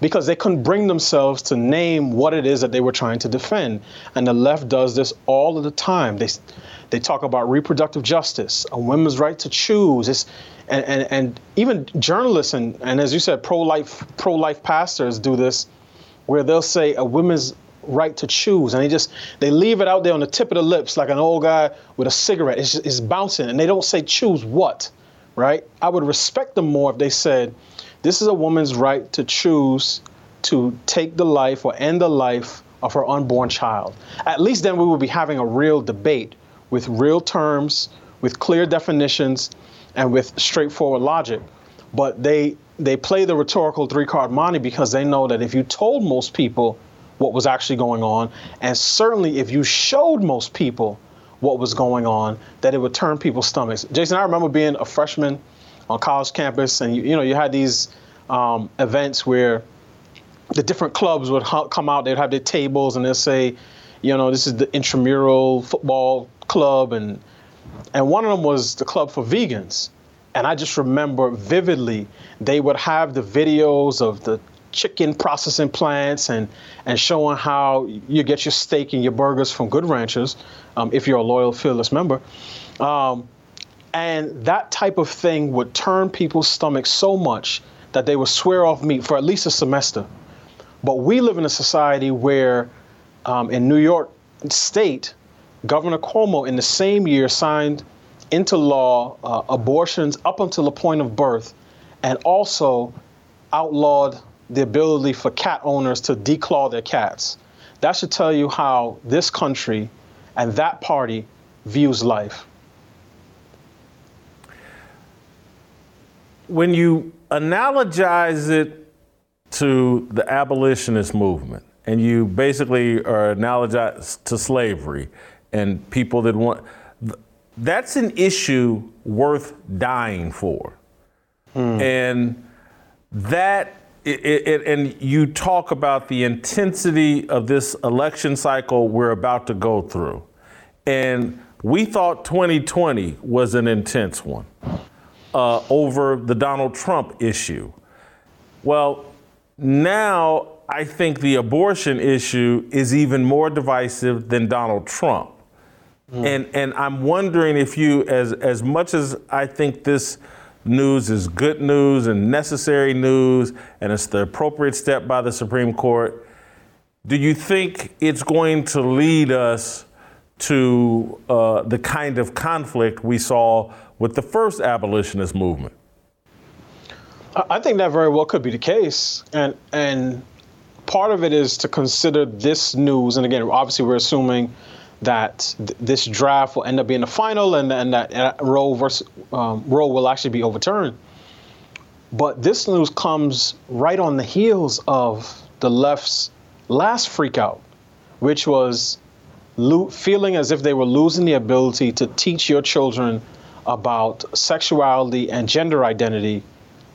Because they couldn't bring themselves to name what it is that they were trying to defend. And the left does this all of the time. They, they talk about reproductive justice, a women's right to choose. It's, and, and, and even journalists and, and as you said, pro-life pro-life pastors do this, where they'll say a woman's right to choose, and they just they leave it out there on the tip of the lips like an old guy with a cigarette. It's, it's bouncing, and they don't say choose what, right? I would respect them more if they said, this is a woman's right to choose to take the life or end the life of her unborn child. At least then we would be having a real debate with real terms, with clear definitions, and with straightforward logic. But they they play the rhetorical three card monte because they know that if you told most people what was actually going on, and certainly if you showed most people what was going on, that it would turn people's stomachs. Jason, I remember being a freshman on college campus, and you, you know you had these um, events where the different clubs would come out. They'd have their tables, and they'd say, you know, this is the intramural football club, and and one of them was the Club for Vegans. And I just remember vividly, they would have the videos of the chicken processing plants and, and showing how you get your steak and your burgers from Good Ranchers, um, if you're a loyal Fearless member. Um, and that type of thing would turn people's stomachs so much that they would swear off meat for at least a semester. But we live in a society where um, in New York State, Governor Cuomo, in the same year, signed into law uh, abortions up until the point of birth and also outlawed the ability for cat owners to declaw their cats. That should tell you how this country and that party views life. When you analogize it to the abolitionist movement, and you basically are analogized to slavery and people that want. That's an issue worth dying for, hmm. and that. It, it, and you talk about the intensity of this election cycle we're about to go through. And we thought 2020 was an intense one uh, over the Donald Trump issue. Well, now I think the abortion issue is even more divisive than Donald Trump. Mm. And and I'm wondering if you as as much as I think this news is good news and necessary news and it's the appropriate step by the Supreme Court, do you think it's going to lead us to uh, the kind of conflict we saw with the first abolitionist movement? I think that very well could be the case, and and part of it is to consider this news. And again, obviously, we're assuming that th- this draft will end up being the final, and, and that uh, Roe versus um, Roe will actually be overturned. But this news comes right on the heels of the left's last freakout, which was lo- feeling as if they were losing the ability to teach your children about sexuality and gender identity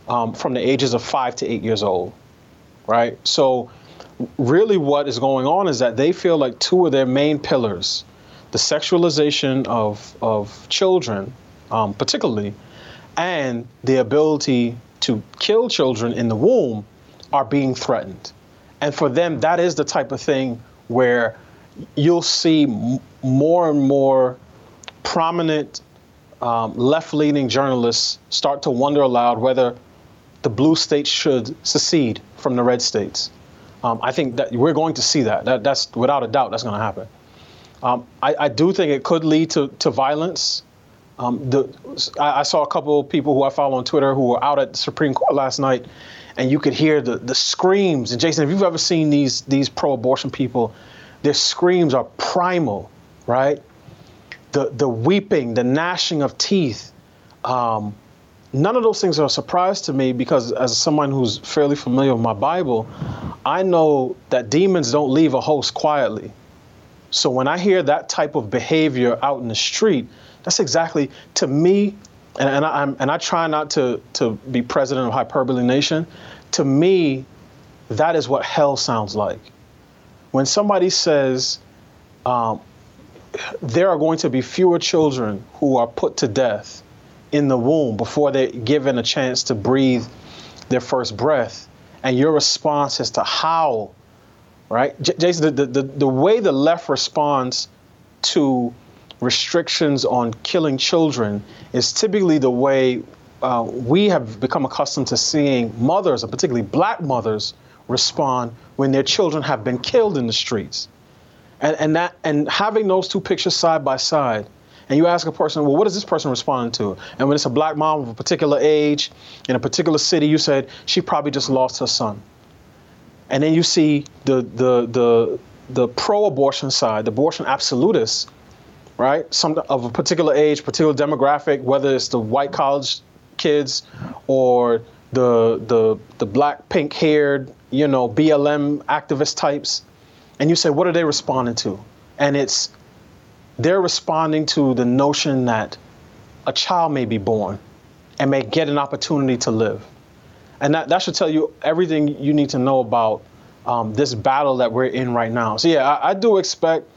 um, from the ages of five to eight years old, right? So, really, what is going on is that they feel like two of their main pillars, the sexualization of, of children, um, particularly, and the ability to kill children in the womb, are being threatened. And for them, that is the type of thing where you'll see m- more and more prominent um, left leaning journalists start to wonder aloud whether the blue states should secede from the red states. Um, I think that we're going to see that. that that's without a doubt that's going to happen. Um, I, I, do think it could lead to, to violence. Um, the, I, I, saw a couple of people who I follow on Twitter who were out at the Supreme Court last night, and you could hear the, the screams. And Jason, if you've ever seen these these pro-abortion people, their screams are primal, right? the, the weeping, the gnashing of teeth. Um, none of those things are a surprise to me because, as someone who's fairly familiar with my Bible, I know that demons don't leave a host quietly. So when I hear that type of behavior out in the street, that's exactly to me, and, and I, am and I try not to to be president of Hyperbole Nation. To me, that is what hell sounds like. When somebody says, um, there are going to be fewer children who are put to death in the womb before they're given a chance to breathe their first breath. And your response is to howl, right? J- Jason, the, the, the way the left responds to restrictions on killing children is typically the way uh, we have become accustomed to seeing mothers, and particularly black mothers, respond when their children have been killed in the streets. And, and that and having those two pictures side by side, and you ask a person, well, what is this person responding to? And when it's a black mom of a particular age in a particular city, you said she probably just lost her son. And then you see the the the the pro-abortion side, the abortion absolutists, right? Some of a particular age, particular demographic, whether it's the white college kids or the the the black pink haired, you know, BLM activist types and you say, what are they responding to? And it's they're responding to the notion that a child may be born and may get an opportunity to live. And that, that should tell you everything you need to know about um, this battle that we're in right now. So, yeah, I, I do expect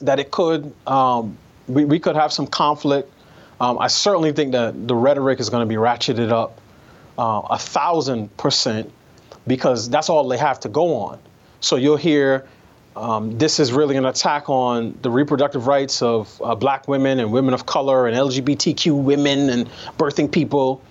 that it could, um, we, we could have some conflict. Um, I certainly think that the rhetoric is going to be ratcheted up uh, a thousand percent because that's all they have to go on. So you'll hear um, this is really an attack on the reproductive rights of uh, black women and women of color and LGBTQ women and birthing people.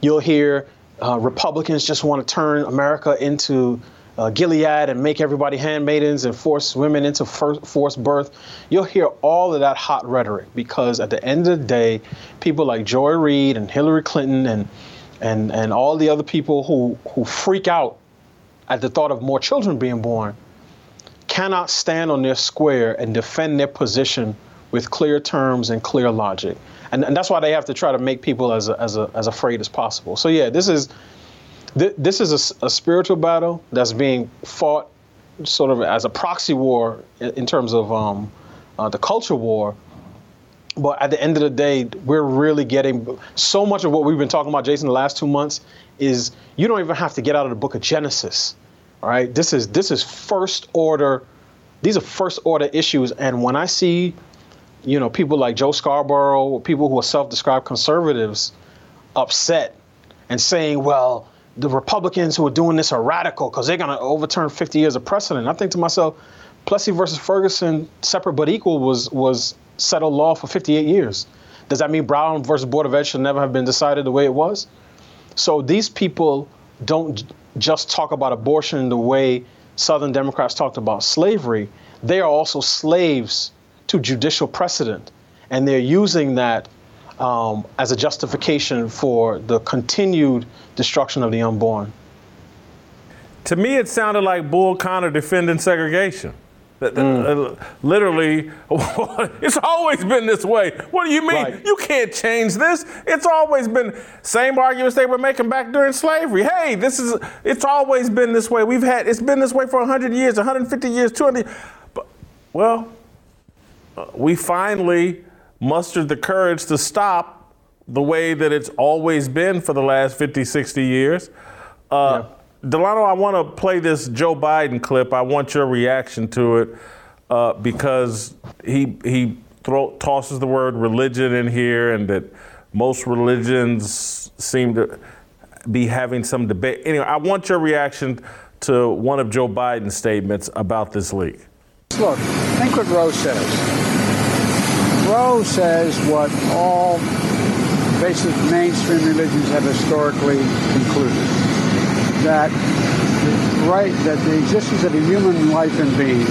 You'll hear uh, Republicans just want to turn America into uh, Gilead and make everybody handmaidens and force women into forced birth. You'll hear all of that hot rhetoric because at the end of the day, people like Joy Reid and Hillary Clinton and and and all the other people who who freak out at the thought of more children being born cannot stand on their square and defend their position with clear terms and clear logic. And, and that's why they have to try to make people as, as, as afraid as possible. So, yeah, this is, th- this is a, a spiritual battle that's being fought sort of as a proxy war in, in terms of um, uh, the culture war. But at the end of the day, we're really getting so much of what we've been talking about, Jason, the last two months is you don't even have to get out of the book of Genesis. Right. This is this is first order, these are first order issues. And when I see, you know, people like Joe Scarborough, people who are self-described conservatives upset and saying, well, the Republicans who are doing this are radical because they're going to overturn 50 years of precedent. I think to myself, Plessy versus Ferguson, separate but equal, was was settled law for 58 years. Does that mean Brown versus Board of Ed should never have been decided the way it was? So these people don't just talk about abortion the way Southern Democrats talked about slavery. They are also slaves to judicial precedent, and they're using that um, as a justification for the continued destruction of the unborn. To me, it sounded like Bull Connor defending segregation. Mm. Literally, it's always been this way. What do you mean? Right. You can't change this. It's always been same arguments they were making back during slavery. Hey, this is it's always been this way. We've had it's been this way for 100 years, 150 years, 200. But, well, uh, we finally mustered the courage to stop the way that it's always been for the last 50, 60 years. Uh, yeah. Delano, I want to play this Joe Biden clip. I want your reaction to it uh, because he he throw, tosses the word religion in here, and that most religions seem to be having some debate. Anyway, I want your reaction to one of Joe Biden's statements about this leak. Look, think what Roe says. Roe says what all basic mainstream religions have historically concluded that right that the existence of a human life and being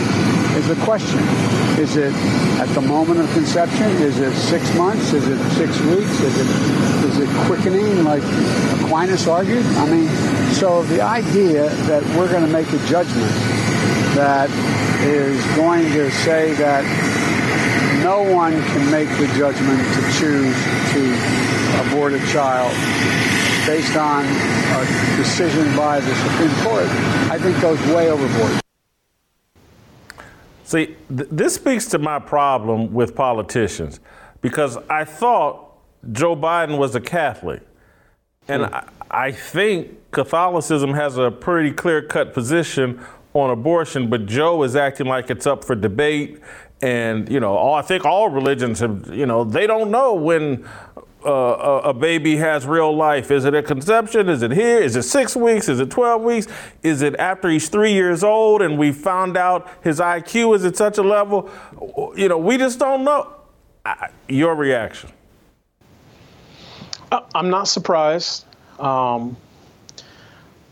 is a question. Is it at the moment of conception? Is it six months? Is it six weeks? Is it is it quickening like Aquinas argued? I mean, so the idea that we're going to make a judgment that is going to say that no one can make the judgment to choose to abort a child based on a decision by the Supreme Court, I think goes way overboard. See, th- this speaks to my problem with politicians because I thought Joe Biden was a Catholic. And. I, I think Catholicism has a pretty clear cut position on abortion, but Joe is acting like it's up for debate. And, you know, all, I think all religions have, you know, they don't know when uh, a baby has real life? Is it a conception? Is it here? Is it six weeks? Is it 12 weeks? Is it after he's three years old and we found out his IQ is at such a level? You know, we just don't know. Your reaction? Uh, I'm not surprised. Um,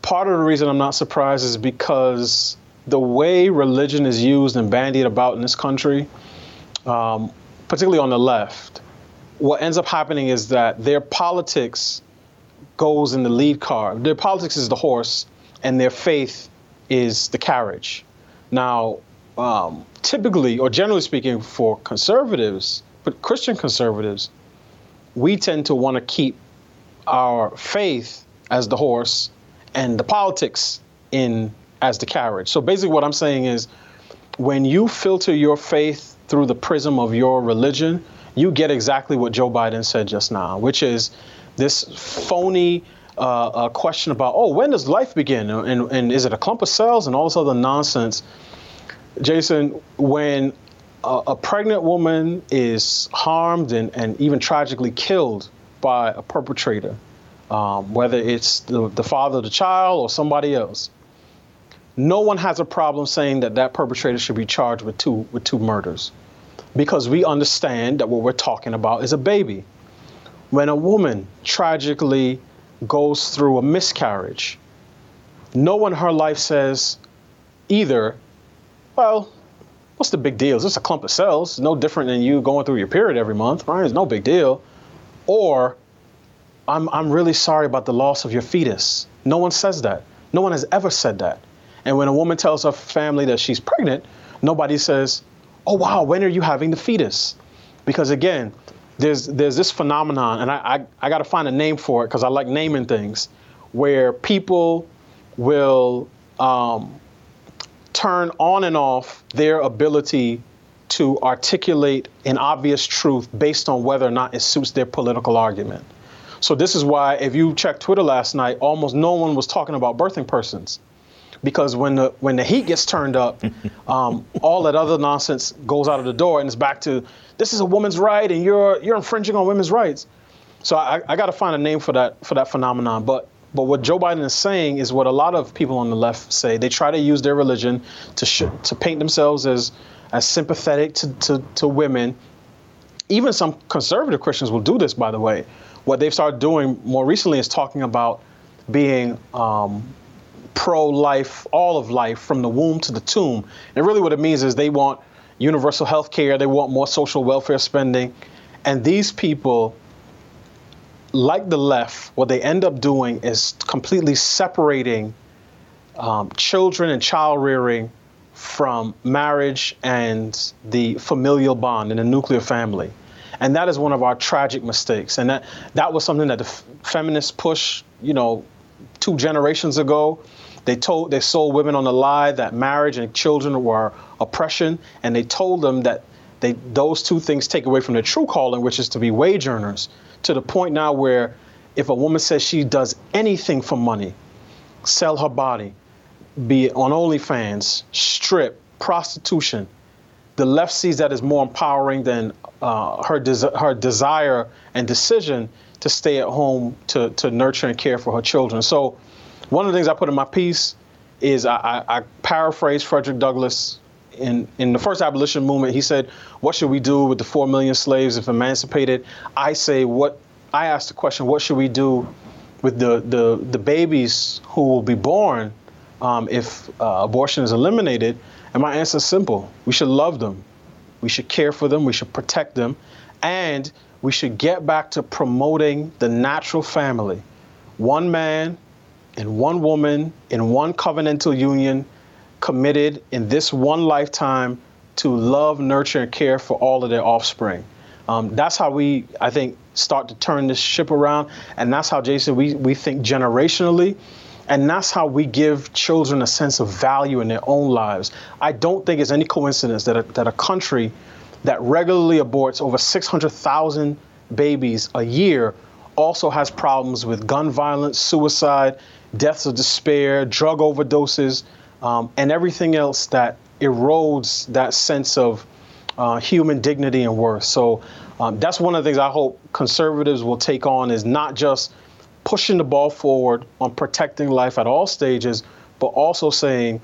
part of the reason I'm not surprised is because the way religion is used and bandied about in this country, um, particularly on the left, what ends up happening is that their politics goes in the lead car. Their politics is the horse, and their faith is the carriage. Now, um, typically, or generally speaking, for conservatives, but Christian conservatives, we tend to want to keep our faith as the horse and the politics in as the carriage. So basically, what I'm saying is, when you filter your faith through the prism of your religion, you get exactly what Joe Biden said just now, which is this phony uh, uh, question about, oh, when does life begin? And, and is it a clump of cells and all this other nonsense? Jason, when a, a pregnant woman is harmed and, and even tragically killed by a perpetrator, um, whether it's the, the father of the child or somebody else, no one has a problem saying that that perpetrator should be charged with two with two murders because we understand that what we're talking about is a baby. When a woman tragically goes through a miscarriage, no one in her life says either, well, what's the big deal? It's just a clump of cells, no different than you going through your period every month, right? It's no big deal. Or, I'm, I'm really sorry about the loss of your fetus. No one says that. No one has ever said that. And when a woman tells her family that she's pregnant, nobody says, oh, wow, when are you having the fetus? because again, there's there's this phenomenon, and I I, I got to find a name for it because I like naming things, where people will um, turn on and off their ability to articulate an obvious truth based on whether or not it suits their political argument. So this is why, if you checked Twitter last night, almost no one was talking about birthing persons, because when the when the heat gets turned up, um, all that other nonsense goes out of the door, and it's back to this is a woman's right, and you're you're infringing on women's rights. So I, I got to find a name for that for that phenomenon. But but what Joe Biden is saying is what a lot of people on the left say. They try to use their religion to sh- to paint themselves as as sympathetic to, to, to women. Even some conservative Christians will do this, by the way what they've started doing more recently is talking about being um, pro-life, all of life, from the womb to the tomb. And really, what it means is they want universal health care, they want more social welfare spending, and these people, like the left, what they end up doing is completely separating um, children and child rearing from marriage and the familial bond in a nuclear family. And that is one of our tragic mistakes. And that, that was something that the f- feminists pushed, you know, two generations ago. They told they sold women on the lie that marriage and children were oppression, and they told them that they those two things take away from their true calling, which is to be wage earners. To the point now where if a woman says she does anything for money, sell her body, be it on OnlyFans, strip, prostitution, the left sees that as more empowering than uh, her des- her desire and decision to stay at home to to nurture and care for her children. So, one of the things I put in my piece is I, I, I paraphrase Frederick Douglass. In, in the first abolition movement, he said, "What should we do with the four million slaves if emancipated?" I say, "What?" I ask the question, "What should we do with the the, the babies who will be born um, if uh, abortion is eliminated?" And my answer is simple we should love them, we should care for them, we should protect them, and we should get back to promoting the natural family. One man and one woman in one covenantal union committed in this one lifetime to love, nurture, and care for all of their offspring. Um, that's how we, I think, start to turn this ship around. And that's how, Jason, we, we think generationally and that's how we give children a sense of value in their own lives. I don't think it's any coincidence that a, that a country that regularly aborts over 600,000 babies a year also has problems with gun violence, suicide, deaths of despair, drug overdoses, um, and everything else that erodes that sense of uh, human dignity and worth. So um, that's one of the things I hope conservatives will take on is not just pushing the ball forward on protecting life at all stages, but also saying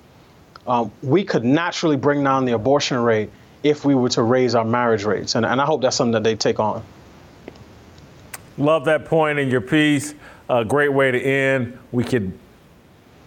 um, we could naturally bring down the abortion rate if we were to raise our marriage rates. And, and I hope that's something that they take on. Love that point in your piece. A great way to end. We could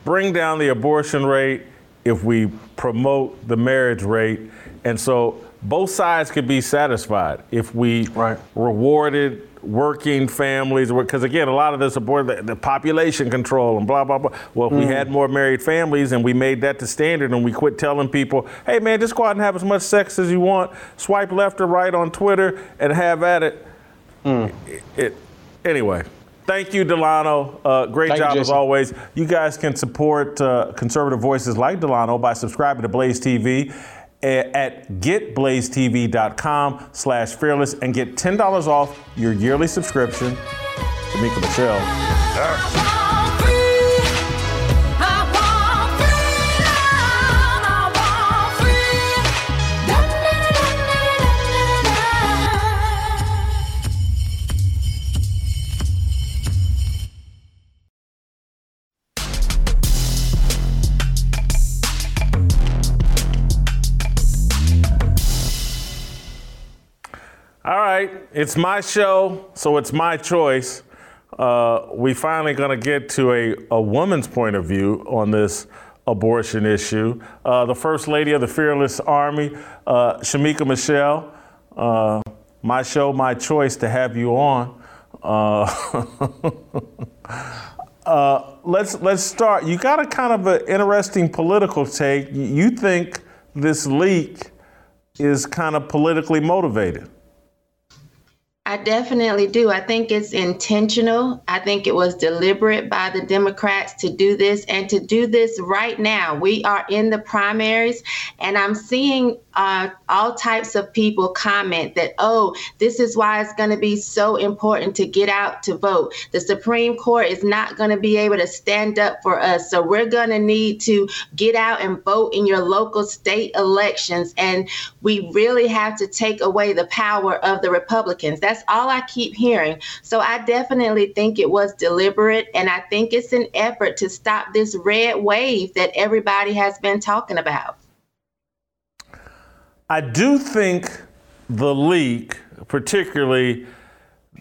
bring down the abortion rate if we promote the marriage rate. And so both sides could be satisfied if we right. rewarded working families because again a lot of this support the, the, population control and blah blah blah well if mm. we had more married families and we made that the standard and we quit telling people hey man just go out and have as much sex as you want swipe left or right on twitter and have at it, mm. it, it anyway Thank you, Delano. Uh, great Thank job you, as always. You guys can support uh, conservative voices like Delano by subscribing to Blaze TV at getblazetv.com slash fearless and get $10 off your yearly subscription. Shemeka Michelle. All right, it's my show, so it's my choice. Uh, we finally going to get to a, a woman's point of view on this abortion issue. Uh, the First Lady of the Fearless Army, uh, Shemeka Michelle, uh, my show, my choice to have you on. Uh, uh, let's let's start. You got a kind of an interesting political take. You think this leak is kind of politically motivated? I definitely do. I think it's intentional. I think it was deliberate by the Democrats to do this and to do this right now. We are in the primaries, and I'm seeing uh, all types of people comment that, oh, this is why it's going to be so important to get out to vote. The Supreme Court is not going to be able to stand up for us. So we're going to need to get out and vote in your local state elections. And we really have to take away the power of the Republicans. That's that's all I keep hearing. So I definitely think it was deliberate. And I think it's an effort to stop this red wave that everybody has been talking about. I do think the leak, particularly,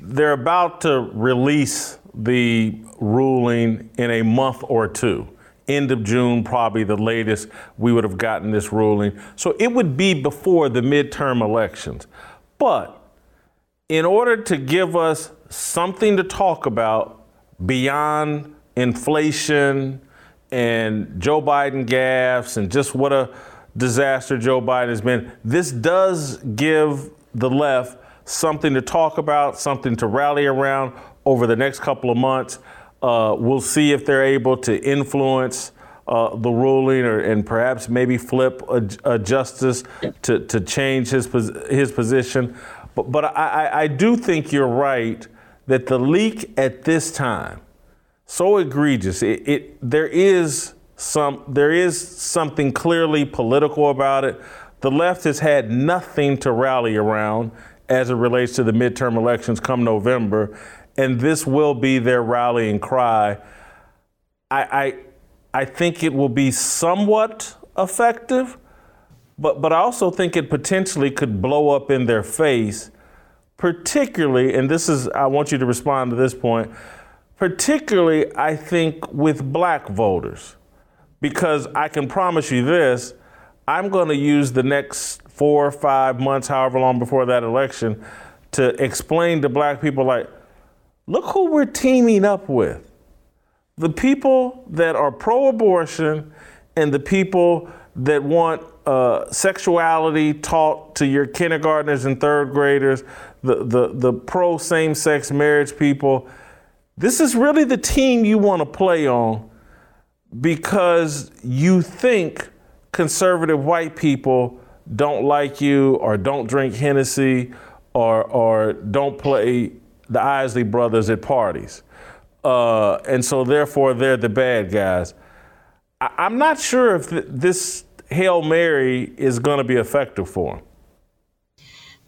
they're about to release the ruling in a month or two. End of June, probably the latest we would have gotten this ruling. So it would be before the midterm elections. But in order to give us something to talk about beyond inflation and Joe Biden gaffes and just what a disaster Joe Biden has been, this does give the left something to talk about, something to rally around over the next couple of months. Uh, we'll see if they're able to influence uh, the ruling or, and perhaps maybe flip a, a justice to, to change his, his position. But, but I, I do think you're right that the leak at this time, so egregious, it, it there is some there is something clearly political about it. The left has had nothing to rally around as it relates to the midterm elections come November, and this will be their rallying cry. I, I, I think it will be somewhat effective, but, but I also think it potentially could blow up in their face, particularly, and this is, I want you to respond to this point, particularly, I think, with black voters. Because I can promise you this, I'm going to use the next four or five months, however long before that election, to explain to black people, like, look who we're teaming up with. The people that are pro abortion and the people that want uh, sexuality taught to your kindergartners and third graders, the, the, the pro same sex marriage people. This is really the team you want to play on because you think conservative white people don't like you or don't drink Hennessy or, or don't play the Isley brothers at parties. Uh, and so therefore they're the bad guys. I, am not sure if th- this Hail Mary is going to be effective for him?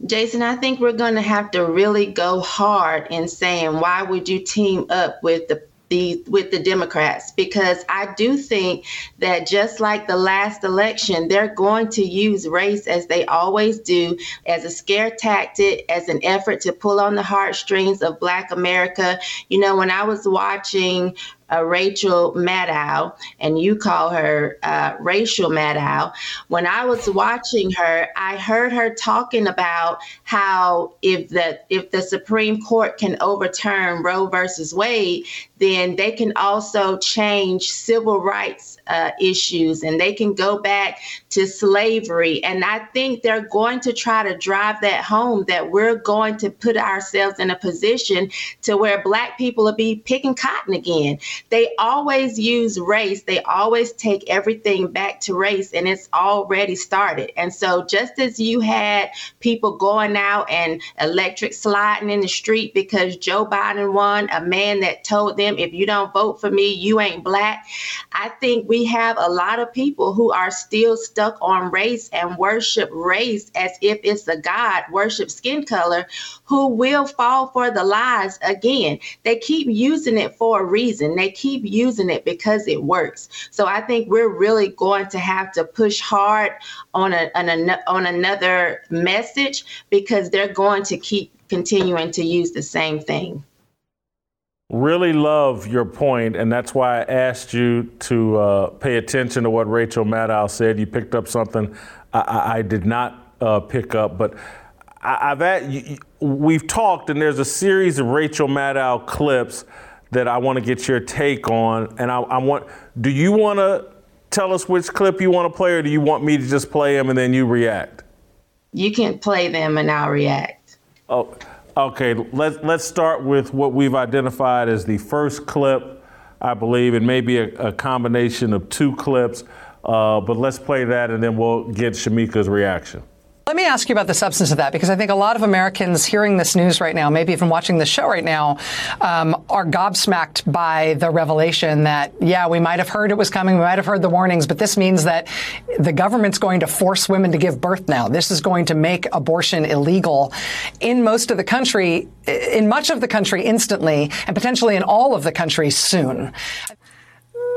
Jason, I think we're going to have to really go hard in saying why would you team up with the the with the Democrats because I do think that just like the last election, they're going to use race as they always do as a scare tactic, as an effort to pull on the heartstrings of Black America. You know, when I was watching uh, Rachel Maddow, and you call her uh, Rachel Maddow. When I was watching her, I heard her talking about how if the if the Supreme Court can overturn Roe versus Wade, then they can also change civil rights uh, issues and they can go back to slavery. And I think they're going to try to drive that home that we're going to put ourselves in a position to where Black people will be picking cotton again. They always use race, they always take everything back to race, and it's already started. And so, just as you had people going out and electric sliding in the street because Joe Biden won, a man that told them, if you don't vote for me, you ain't black. I think we have a lot of people who are still stuck on race and worship race as if it's a God, worship skin color, who will fall for the lies again. They keep using it for a reason. They keep using it because it works. So I think we're really going to have to push hard on a, on, a, on another message because they're going to keep continuing to use the same thing really love your point, and that's why I asked you to uh, pay attention to what Rachel Maddow said. You picked up something I, I did not uh, pick up, but I, have had, we've talked, and there's a series of Rachel Maddow clips that I want to get your take on, and I, I want. Do you want to tell us which clip you want to play, or do you want me to just play them and then you react? You can play them and I'll react. Oh, Okay, let's let's start with what we've identified as the first clip, I believe, and maybe a, a combination of two clips. Uh, but let's play that, and then we'll get Shemeka's reaction. Let me ask you about the substance of that because I think a lot of Americans hearing this news right now, maybe even watching the show right now, um, are gobsmacked by the revelation that, yeah, we might have heard it was coming, we might have heard the warnings, but this means that the government's going to force women to give birth now. This is going to make abortion illegal in most of the country, in much of the country instantly, and potentially in all of the country soon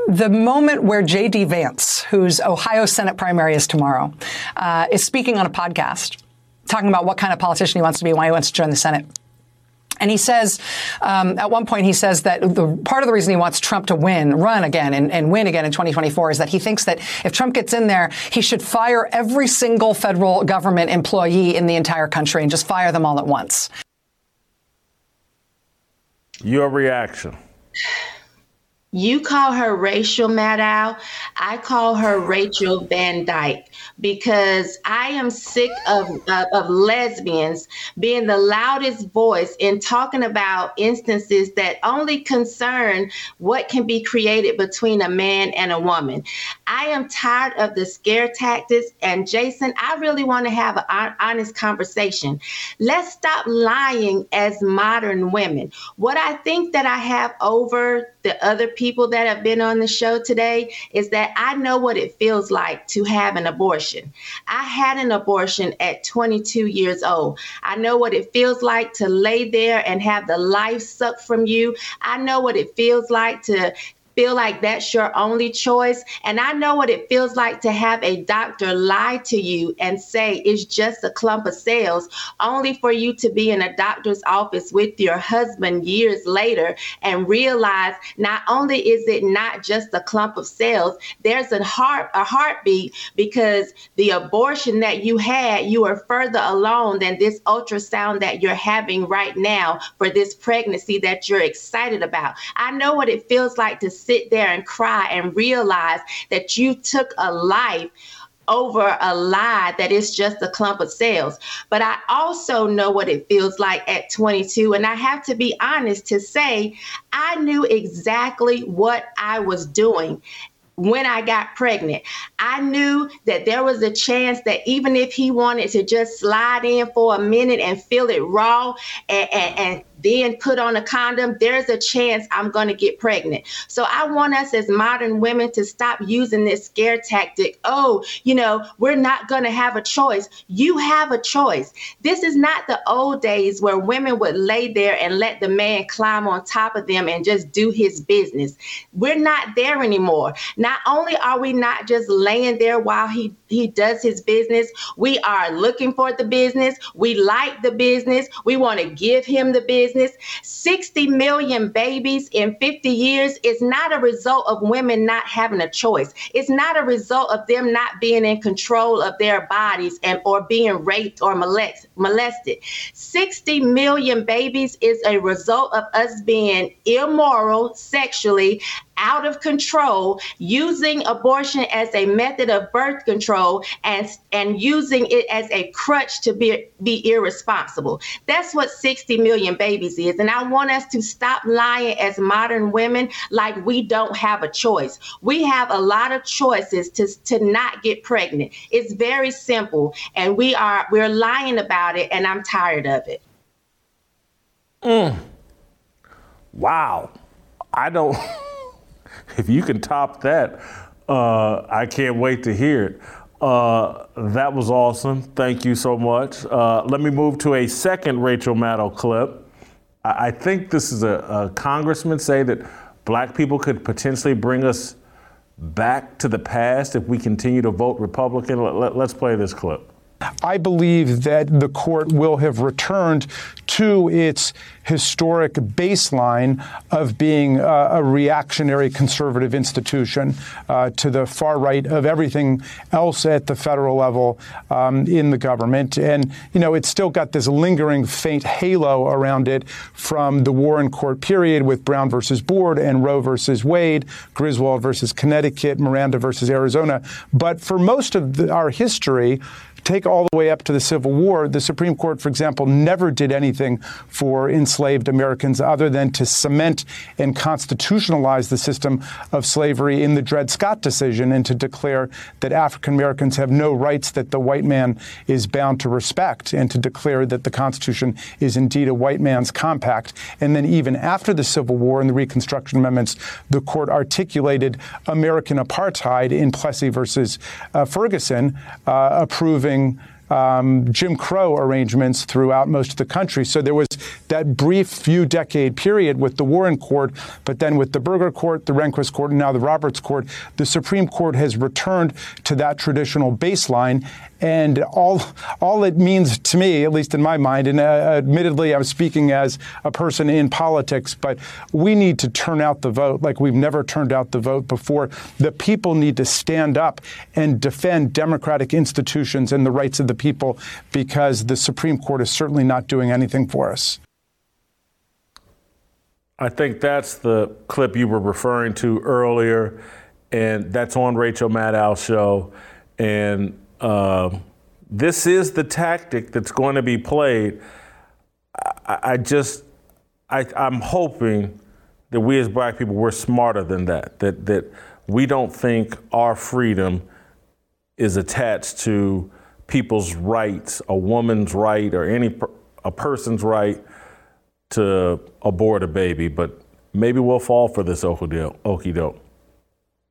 the moment where J.D. Vance, whose Ohio Senate primary is tomorrow, uh, is speaking on a podcast, talking about what kind of politician he wants to be, why he wants to join the Senate. And he says, um, at one point, he says that the part of the reason he wants Trump to win, run again, and, and, win again in 2024 is that he thinks that if Trump gets in there, he should fire every single federal government employee in the entire country and just fire them all at once. Your reaction. You call her Rachel Maddow. I call her Rachel Van Dyke because I am sick of, of, of, lesbians being the loudest voice in talking about instances that only concern what can be created between a man and a woman. I am tired of the scare tactics. And Jason, I really want to have an honest conversation. Let's stop lying as modern women. What I think that I have over the other people that have been on the show today is that I know what it feels like to have an abortion. I had an abortion at 22 years old. I know what it feels like to lay there and have the life sucked from you. I know what it feels like to feel like that's your only choice. And I know what it feels like to have a doctor lie to you and say it's just a clump of cells, only for you to be in a doctor's office with your husband years later and realize not only is it not just a clump of cells, there's a heart a heartbeat because the abortion that you had, you are further along than this ultrasound that you're having right now for this pregnancy that you're excited about. I know what it feels like to sit there and cry and realize that you took a life over a lie that is just a clump of cells. But I also know what it feels like at 22. And I have to be honest to say, I knew exactly what I was doing when I got pregnant. I knew that there was a chance that even if he wanted to just slide in for a minute and feel it raw and, and, and then put on a condom, there's a chance I'm going to get pregnant. So I want us as modern women to stop using this scare tactic. Oh, you know, we're not going to have a choice. You have a choice. This is not the old days where women would lay there and let the man climb on top of them and just do his business. We're not there anymore. Not only are we not just laying there while he he does his business, we are looking for the business. We like the business. We want to give him the business business. 60 million babies in 50 years is not a result of women not having a choice. It's not a result of them not being in control of their bodies and or being raped or molest, molested. 60 million babies is a result of us being immoral sexually out of control, using abortion as a method of birth control and, and using it as a crutch to be, be irresponsible. That's what 60 million babies is. And I want us to stop lying as modern women like we don't have a choice. We have a lot of choices to, to not get pregnant. It's very simple. And we are we're lying about it, and I'm tired of it. Mm. Wow. I don't if you can top that, uh, I can't wait to hear it. Uh, that was awesome. Thank you so much. Uh, let me move to a second Rachel Maddow clip. I, I think this is a, a, congressman say that black people could potentially bring us back to the past if we continue to vote Republican. Let, let, let's play this clip. I believe that the court will have returned to its historic baseline of being uh, a reactionary conservative institution uh, to the far right of everything else at the federal level um, in the government. And, you know, it's still got this lingering faint halo around it from the Warren Court period with Brown versus Board and Roe versus Wade, Griswold versus Connecticut, Miranda versus Arizona. But for most of the, our history, take all the way up to the Civil War, the Supreme Court, for example, never did anything for enslaved Americans other than to cement and constitutionalize the system of slavery in the Dred Scott decision and to declare that African Americans have no rights that the white man is bound to respect and to declare that the Constitution is indeed a white man's compact. And then even after the Civil War and the Reconstruction Amendments, the court articulated American apartheid in Plessy versus uh, Ferguson, uh, approving um, Jim Crow arrangements throughout most of the country. So there was that brief few decade period with the Warren Court, but then with the Burger Court, the Rehnquist Court, and now the Roberts Court, the Supreme Court has returned to that traditional baseline. And all, all it means to me, at least in my mind, and uh, admittedly, I'm speaking as a person in politics, but we need to turn out the vote like we've never turned out the vote before. The people need to stand up and defend democratic institutions and the rights of the people because the Supreme Court is certainly not doing anything for us. I think that's the clip you were referring to earlier, and that's on Rachel Maddow's show. And uh, this is the tactic that's going to be played. I, I just, I, I'm hoping that we as black people, we're smarter than that, that, that we don't think our freedom is attached to people's rights, a woman's right or any a person's right to abort a baby, but maybe we'll fall for this okey doke.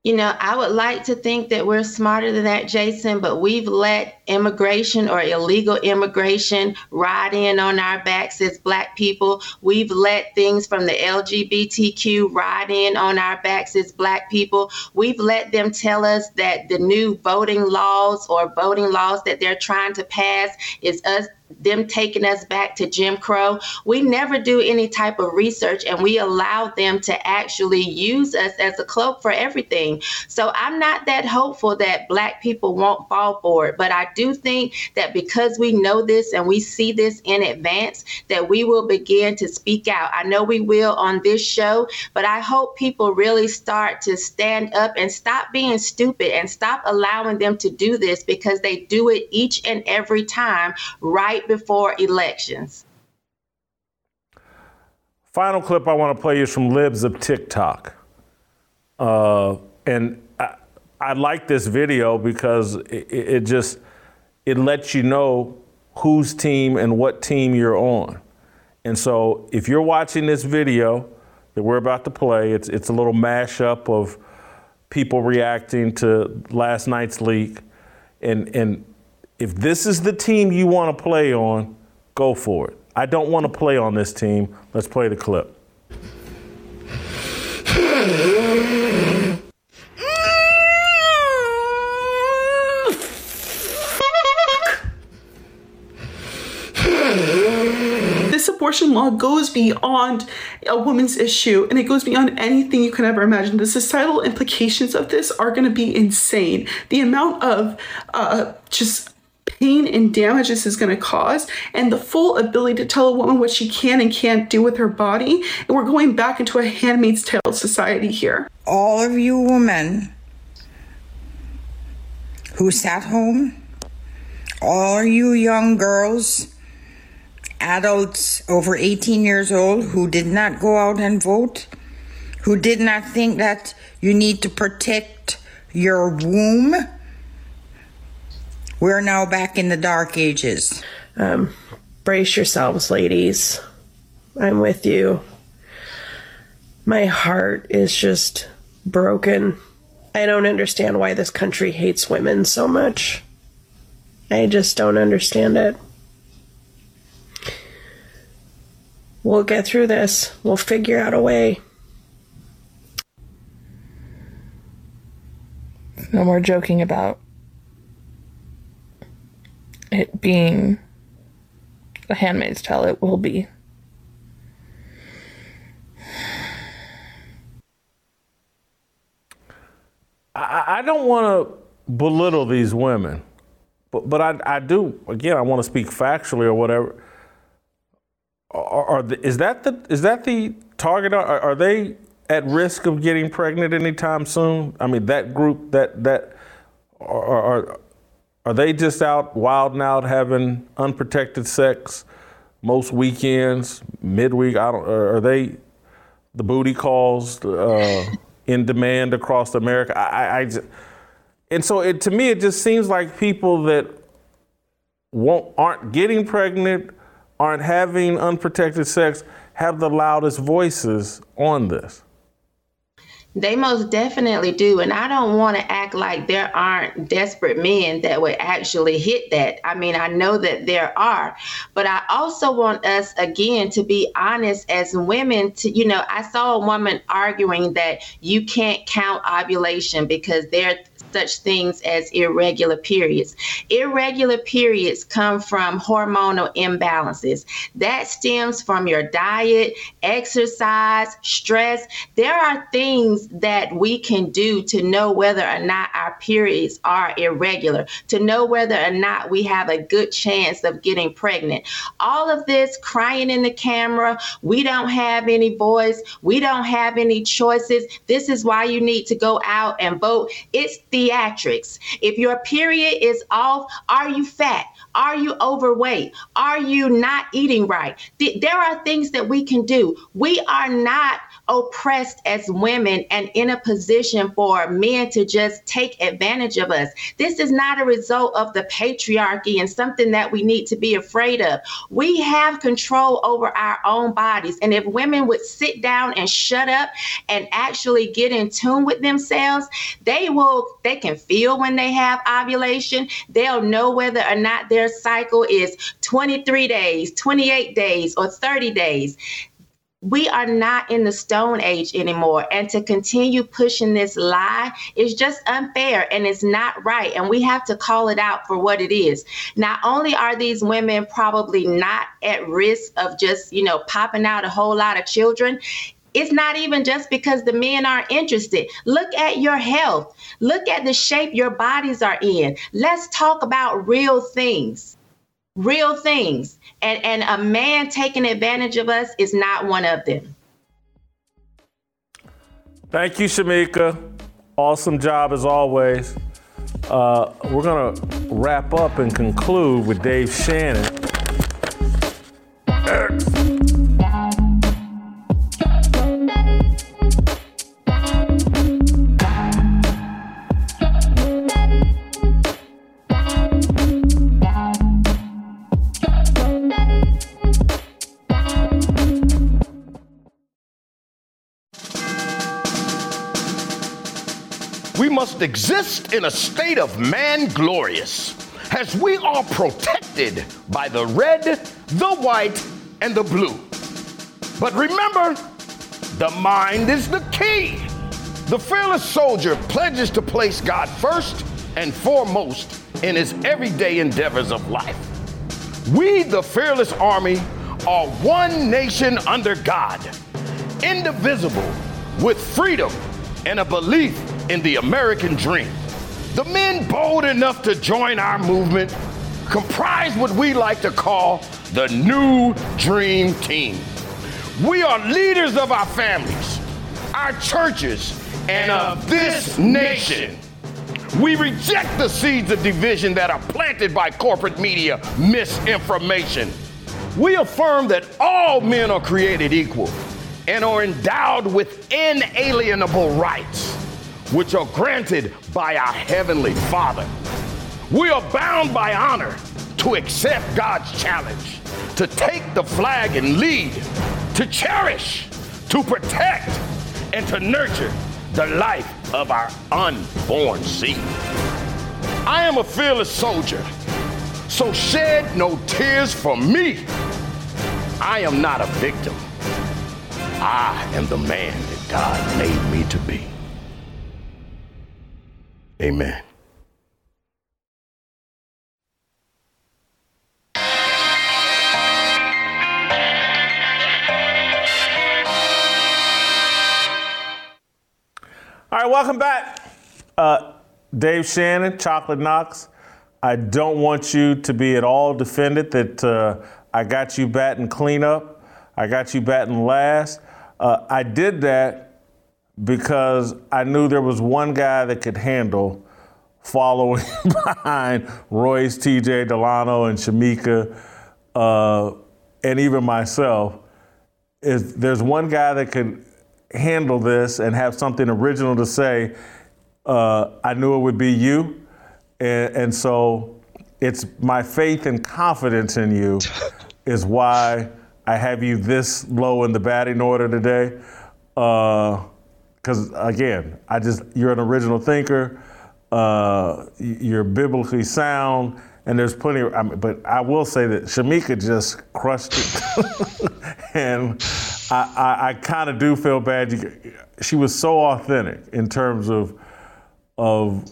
You know, I would like to think that we're smarter than that, Jason, but we've let immigration or illegal immigration ride in on our backs as Black people. We've let things from the LGBTQ ride in on our backs as Black people. We've let them tell us that the new voting laws or voting laws that they're trying to pass is us them taking us back to Jim Crow. We never do any type of research and we allow them to actually use us as a cloak for everything. So I'm not that hopeful that black people won't fall for it, but I do think that because we know this and we see this in advance that we will begin to speak out. I know we will on this show, but I hope people really start to stand up and stop being stupid and stop allowing them to do this because they do it each and every time right right before elections. Final clip I want to play is from Libs of TikTok. Uh, and I, I, like this video because it, it just it lets you know whose team and what team you're on. And so if you're watching this video that we're about to play, it's it's a little mashup of people reacting to last night's leak. And and if this is the team you want to play on, go for it. I don't want to play on this team. Let's play the clip. This abortion law goes beyond a woman's issue and it goes beyond anything you can ever imagine. The societal implications of this are going to be insane. The amount of uh, just pain and damage this is going to cause, and the full ability to tell a woman what she can and can't do with her body. And we're going back into a handmaid's tale society here. All of you women who sat home, all you young girls, adults over 18 years old who did not go out and vote, who did not think that you need to protect your womb we're now back in the dark ages. Um, brace yourselves, ladies. I'm with you. My heart is just broken. I don't understand why this country hates women so much. I just don't understand it. We'll get through this. We'll figure out a way. No more joking about it being a handmaid's tale, it will be. I, I don't want to belittle these women, but but I, I do again. I want to speak factually or whatever. Are, are the, is that the is that the target? Are, are they at risk of getting pregnant anytime soon? I mean, that group that that are, are are they just out wilding out having unprotected sex most weekends, midweek? I don't. Are they the booty calls uh, in demand across America? I, I, I just, and so it, to me, it just seems like people that won't aren't getting pregnant, aren't having unprotected sex, have the loudest voices on this. They most definitely do. And I don't want to act like there aren't desperate men that would actually hit that. I mean, I know that there are, but I also want us, again, to be honest as women. To, you know, I saw a woman arguing that you can't count ovulation because they're such things as irregular periods. Irregular periods come from hormonal imbalances. That stems from your diet, exercise, stress. There are things that we can do to know whether or not our periods are irregular, to know whether or not we have a good chance of getting pregnant. All of this crying in the camera, we don't have any voice, we don't have any choices. This is why you need to go out and vote. It's theatrics. If your period is off, are you fat? Are you overweight? Are you not eating right? There are things that we can do. We are not oppressed as women and in a position for men to just take advantage of us. This is not a result of the patriarchy and something that we need to be afraid of. We have control over our own bodies. And if women would sit down and shut up and actually get in tune with themselves, they will, they can feel when they have ovulation. They'll know whether or not their cycle is 23 days, 28 days, or 30 days we are not in the stone age anymore and to continue pushing this lie is just unfair and it's not right and we have to call it out for what it is not only are these women probably not at risk of just you know popping out a whole lot of children it's not even just because the men aren't interested. Look at your health. Look at the shape your bodies are in. Let's talk about real things. Real things. And and a man taking advantage of us is not one of them. Thank you, Shemeka. Awesome job as always. Uh, we're going to wrap up and conclude with Dave Shannon. Must exist in a state of man glorious, as we are protected by the red, the white, and the blue. But remember, the mind is the key. The fearless soldier pledges to place God first and foremost in his everyday endeavors of life. We, the fearless army, are one nation under God, indivisible, with freedom and a belief in the American dream. The men bold enough to join our movement comprise what we like to call the New Dream Team. We are leaders of our families, our churches, and of this nation. We reject the seeds of division that are planted by corporate media misinformation. We affirm that all men are created equal and are endowed with inalienable rights which are granted by our Heavenly Father. We are bound by honor to accept God's challenge, to take the flag and lead, to cherish, to protect, and to nurture the life of our unborn seed. I am a fearless soldier, so shed no tears for me. I am not a victim. I am the man that God made me to be. Amen. All right, welcome back. Uh, Dave Shannon, Chocolate Knox. I don't want you to be at all defended that uh, I got you batting cleanup. I got you batting last. Uh, I did that because I knew there was one guy that could handle following behind Royce, TJ Delano, and Shemeka, uh, and even myself, is there's one guy that can handle this and have something original to say. Uh, I knew it would be you, and, and so it's my faith and confidence in you is why I have you this low in the batting order today. Because again, I just you're an original thinker. Uh, you're biblically sound, and there's plenty. Of, I mean, but I will say that Shemeka just crushed it, and I, I, I kind of do feel bad. She was so authentic in terms of of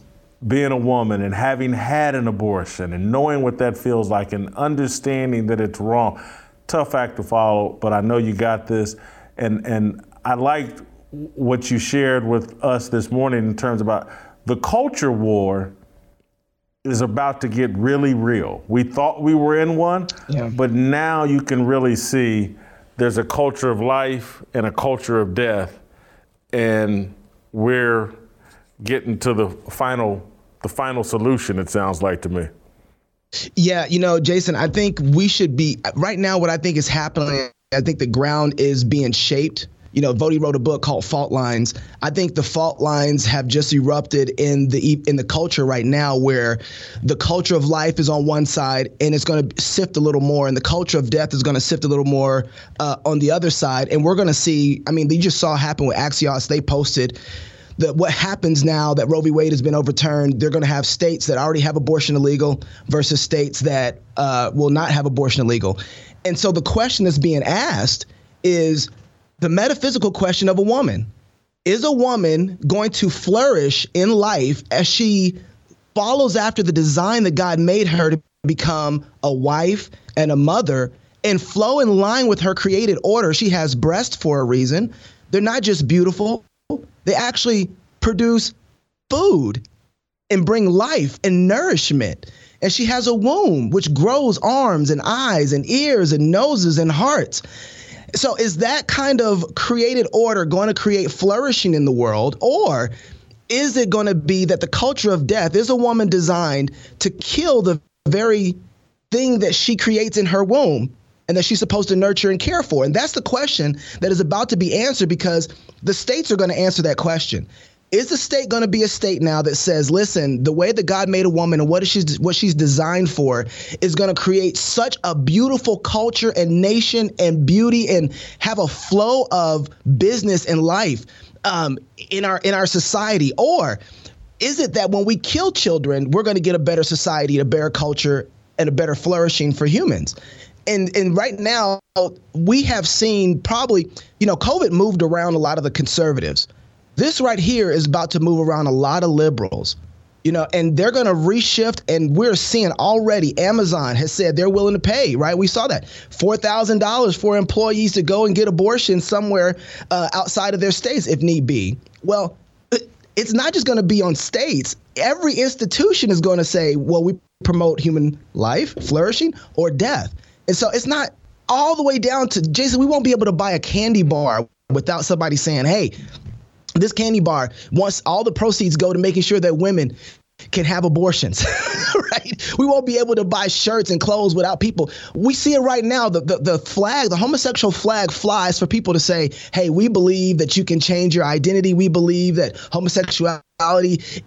being a woman and having had an abortion and knowing what that feels like and understanding that it's wrong. Tough act to follow, but I know you got this. And and I liked what you shared with us this morning in terms about the culture war is about to get really real. We thought we were in one, yeah. but now you can really see there's a culture of life and a culture of death, and we're getting to the final the final solution. It sounds like to me. Yeah, you know, Jason, I think we should be right now. What I think is happening, I think the ground is being shaped you know, Voddie wrote a book called Fault Lines. I think the fault lines have just erupted in the in the culture right now, where the culture of life is on one side and it's going to sift a little more, and the culture of death is going to sift a little more uh, on the other side. And we're going to see. I mean, you just saw happen with Axios. They posted that what happens now that Roe v. Wade has been overturned, they're going to have states that already have abortion illegal versus states that uh, will not have abortion illegal. And so the question that's being asked is the metaphysical question of a woman. Is a woman going to flourish in life as she follows after the design that God made her to become a wife and a mother and flow in line with her created order? She has breasts for a reason. They're not just beautiful, they actually produce food and bring life and nourishment. And she has a womb which grows arms and eyes and ears and noses and hearts. So is that kind of created order going to create flourishing in the world or is it going to be that the culture of death is a woman designed to kill the very thing that she creates in her womb and that she's supposed to nurture and care for? And that's the question that is about to be answered because the states are going to answer that question. Is the state going to be a state now that says, listen, the way that God made a woman and what she's what she's designed for is going to create such a beautiful culture and nation and beauty and have a flow of business and life um, in our in our society, or is it that when we kill children, we're going to get a better society, a better culture, and a better flourishing for humans? and and right now we have seen probably you know covid moved around a lot of the conservatives this right here is about to move around a lot of liberals, you know, and they're going to reshift. And we're seeing already Amazon has said they're willing to pay, right? We saw that $4,000 for employees to go and get abortion somewhere uh, outside of their states if need be. Well, it's not just going to be on states. Every institution is going to say, well, we promote human life, flourishing, or death. And so it's not all the way down to Jason, we won't be able to buy a candy bar without somebody saying, hey, this candy bar wants all the proceeds go to making sure that women can have abortions, right? We won't be able to buy shirts and clothes without people. We see it right now. The, the, the flag, the homosexual flag flies for people to say, hey, we believe that you can change your identity. We believe that homosexuality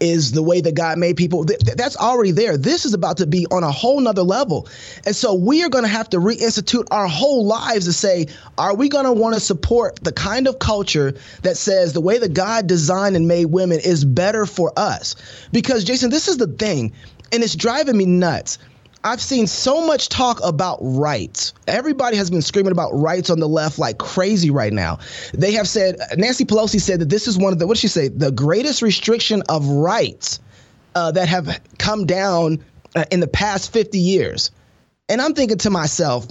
is the way that God made people. Th- that's already there. This is about to be on a whole nother level. And so we are going to have to reinstitute our whole lives to say, are we going to want to support the kind of culture that says the way that God designed and made women is better for us? Because, Jason, this is the thing, and it's driving me nuts. I've seen so much talk about rights. Everybody has been screaming about rights on the left like crazy right now. They have said, Nancy Pelosi said that this is one of the, what did she say? The greatest restriction of rights uh, that have come down uh, in the past 50 years. And I'm thinking to myself,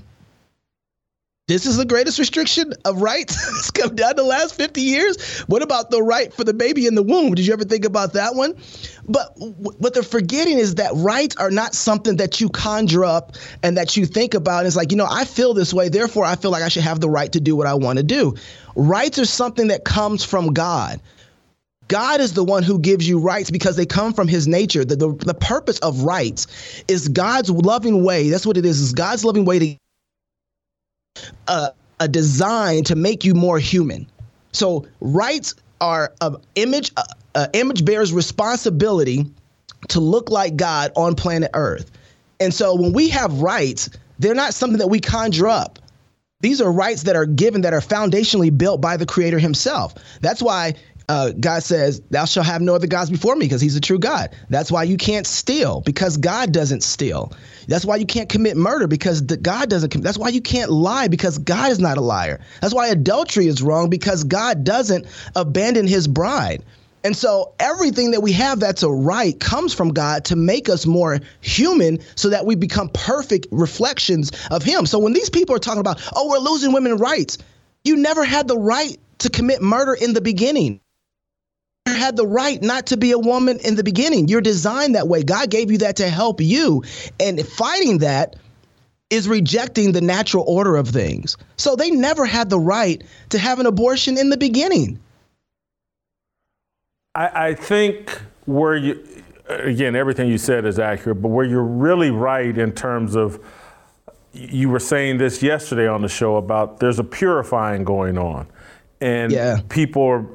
this is the greatest restriction of rights that's come down the last 50 years. What about the right for the baby in the womb? Did you ever think about that one? But what they're forgetting is that rights are not something that you conjure up and that you think about. It's like, you know, I feel this way, therefore I feel like I should have the right to do what I want to do. Rights are something that comes from God. God is the one who gives you rights because they come from his nature. The, the, the purpose of rights is God's loving way. That's what it is. Is God's loving way to uh, a design to make you more human. So rights are an image uh, uh, image bears responsibility to look like God on planet Earth. And so when we have rights, they're not something that we conjure up. These are rights that are given that are foundationally built by the creator himself. That's why uh, God says, Thou shalt have no other gods before me because he's a true God. That's why you can't steal because God doesn't steal. That's why you can't commit murder because God doesn't. Com- that's why you can't lie because God is not a liar. That's why adultery is wrong because God doesn't abandon his bride. And so everything that we have that's a right comes from God to make us more human so that we become perfect reflections of Him. So when these people are talking about, oh, we're losing women rights, you never had the right to commit murder in the beginning had the right not to be a woman in the beginning. You're designed that way. God gave you that to help you. And fighting that is rejecting the natural order of things. So they never had the right to have an abortion in the beginning. I, I think where you, again, everything you said is accurate, but where you're really right in terms of, you were saying this yesterday on the show about there's a purifying going on. And yeah. people are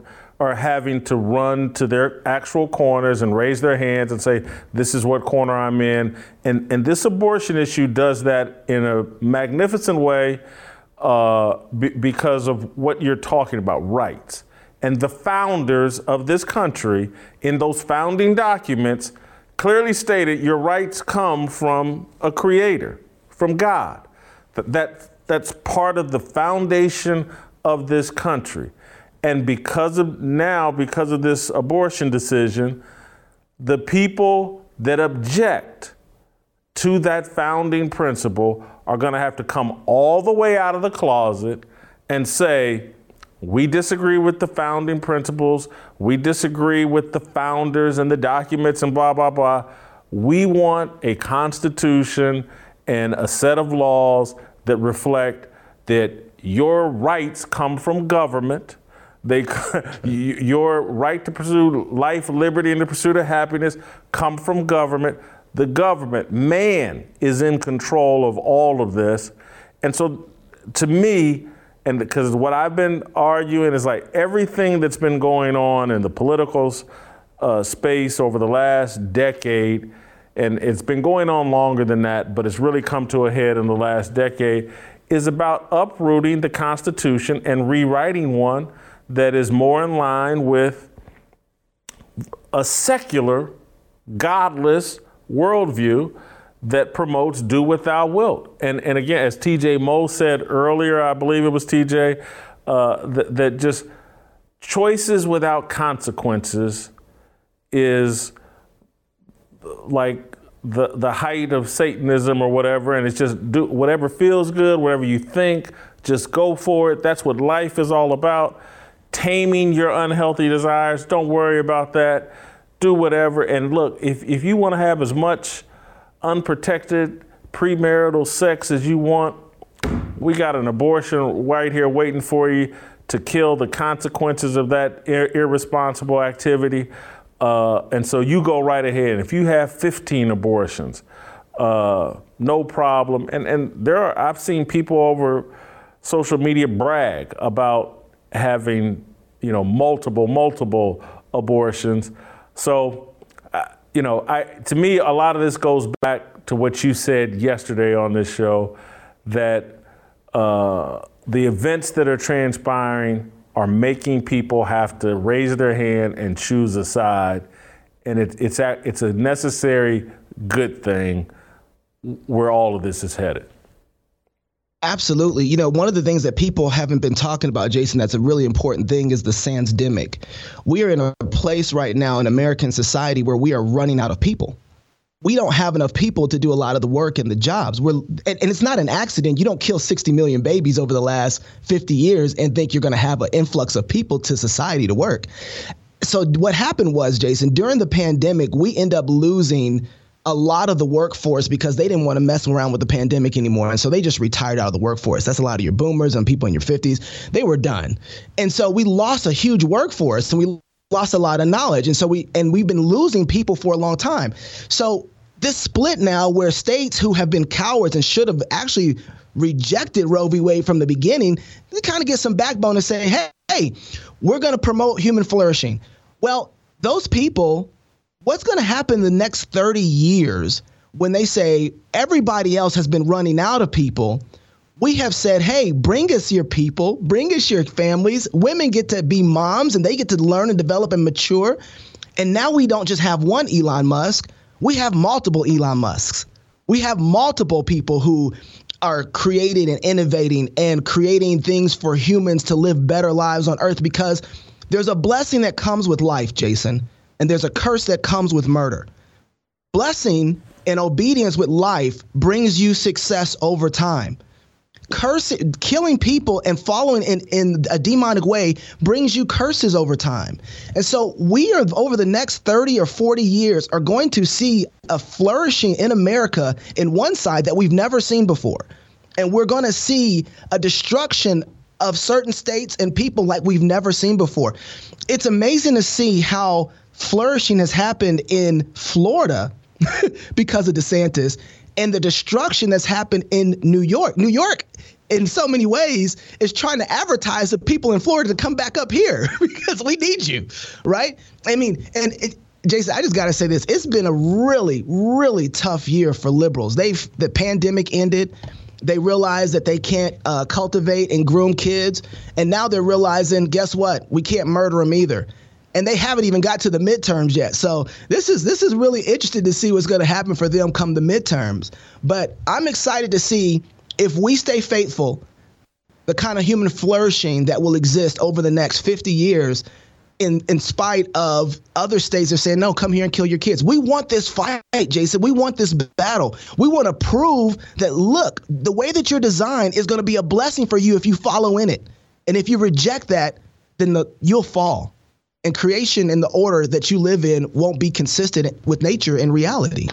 are having to run to their actual corners and raise their hands and say, This is what corner I'm in. And, and this abortion issue does that in a magnificent way uh, b- because of what you're talking about rights. And the founders of this country, in those founding documents, clearly stated your rights come from a creator, from God. That, that, that's part of the foundation of this country. And because of now, because of this abortion decision, the people that object to that founding principle are going to have to come all the way out of the closet and say, we disagree with the founding principles. We disagree with the founders and the documents and blah, blah, blah. We want a constitution and a set of laws that reflect that your rights come from government they, your right to pursue life, liberty, and the pursuit of happiness come from government. The government, man, is in control of all of this. And so, to me, and because what I've been arguing is like everything that's been going on in the political uh, space over the last decade, and it's been going on longer than that, but it's really come to a head in the last decade, is about uprooting the Constitution and rewriting one that is more in line with a secular, godless worldview that promotes do what thou wilt. And, and again, as TJ Moe said earlier, I believe it was TJ, uh, that, that just choices without consequences is like the, the height of Satanism or whatever. And it's just do whatever feels good, whatever you think, just go for it. That's what life is all about taming your unhealthy desires. Don't worry about that. Do whatever. And look, if, if you want to have as much unprotected premarital sex as you want, we got an abortion right here waiting for you to kill the consequences of that ir- irresponsible activity. Uh, and so you go right ahead. If you have 15 abortions, uh, no problem. And and there are I've seen people over social media brag about having, you know, multiple, multiple abortions. So, uh, you know, I, to me, a lot of this goes back to what you said yesterday on this show that uh, the events that are transpiring are making people have to raise their hand and choose a side. And it, it's, a, it's a necessary good thing where all of this is headed. Absolutely. You know, one of the things that people haven't been talking about, Jason, that's a really important thing is the Sansdemic. We are in a place right now in American society where we are running out of people. We don't have enough people to do a lot of the work and the jobs. We're, and, and it's not an accident. You don't kill 60 million babies over the last 50 years and think you're going to have an influx of people to society to work. So what happened was, Jason, during the pandemic, we end up losing a lot of the workforce because they didn't want to mess around with the pandemic anymore. And so they just retired out of the workforce. That's a lot of your boomers and people in your 50s. They were done. And so we lost a huge workforce and we lost a lot of knowledge, and so we and we've been losing people for a long time. So this split now, where states who have been cowards and should have actually rejected Roe v. Wade from the beginning, they kind of get some backbone and say, hey, hey, we're going to promote human flourishing. Well, those people, what's going to happen the next 30 years when they say everybody else has been running out of people? We have said, hey, bring us your people, bring us your families. Women get to be moms and they get to learn and develop and mature. And now we don't just have one Elon Musk, we have multiple Elon Musks. We have multiple people who are creating and innovating and creating things for humans to live better lives on earth because there's a blessing that comes with life, Jason, and there's a curse that comes with murder. Blessing and obedience with life brings you success over time cursing, killing people and following in, in a demonic way brings you curses over time. And so we are over the next 30 or 40 years are going to see a flourishing in America in one side that we've never seen before. And we're going to see a destruction of certain states and people like we've never seen before. It's amazing to see how flourishing has happened in Florida because of DeSantis and the destruction that's happened in New York. New York, in so many ways, is trying to advertise the people in Florida to come back up here because we need you, right? I mean, and it, Jason, I just got to say this: it's been a really, really tough year for liberals. They've the pandemic ended. They realize that they can't uh, cultivate and groom kids, and now they're realizing, guess what? We can't murder them either and they haven't even got to the midterms yet. So this is this is really interesting to see what's going to happen for them come the midterms. But I'm excited to see if we stay faithful, the kind of human flourishing that will exist over the next 50 years. In, in spite of other states are saying, no, come here and kill your kids. We want this fight, Jason. We want this battle. We want to prove that, look, the way that you're designed is going to be a blessing for you if you follow in it. And if you reject that, then the, you'll fall and creation and the order that you live in won't be consistent with nature and reality.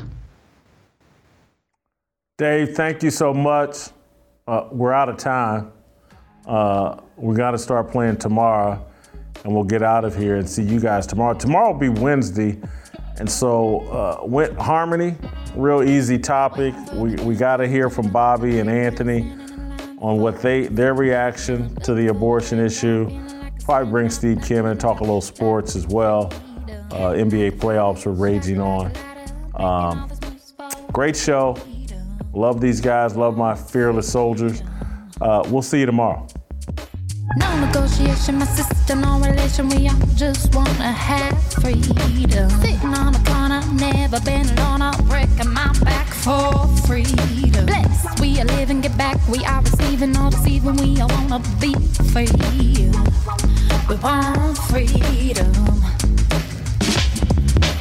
Dave, thank you so much. Uh, we're out of time. Uh, we got to start playing tomorrow, and we'll get out of here and see you guys tomorrow. Tomorrow will be Wednesday, and so uh, harmony, real easy topic. We we got to hear from Bobby and Anthony on what they their reaction to the abortion issue probably bring Steve Kim and talk a little sports as well. Uh, NBA playoffs are raging on. Um, great show. Love these guys. Love my fearless soldiers. Uh, we'll see you tomorrow. No negotiation, my sister, no relation. We all just wanna have freedom. Sitting on a corner, never been alone. I'm breaking my back for freedom. Blessed, we are living, get back. We are receiving, all deceiving. We all wanna be free. We want freedom.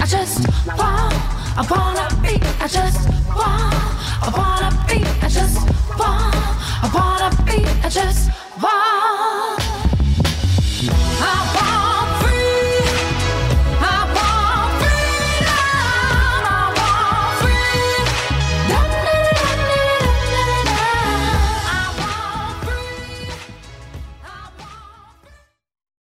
I just want, I wanna be, I just want, I wanna be, I just want, I wanna be, I just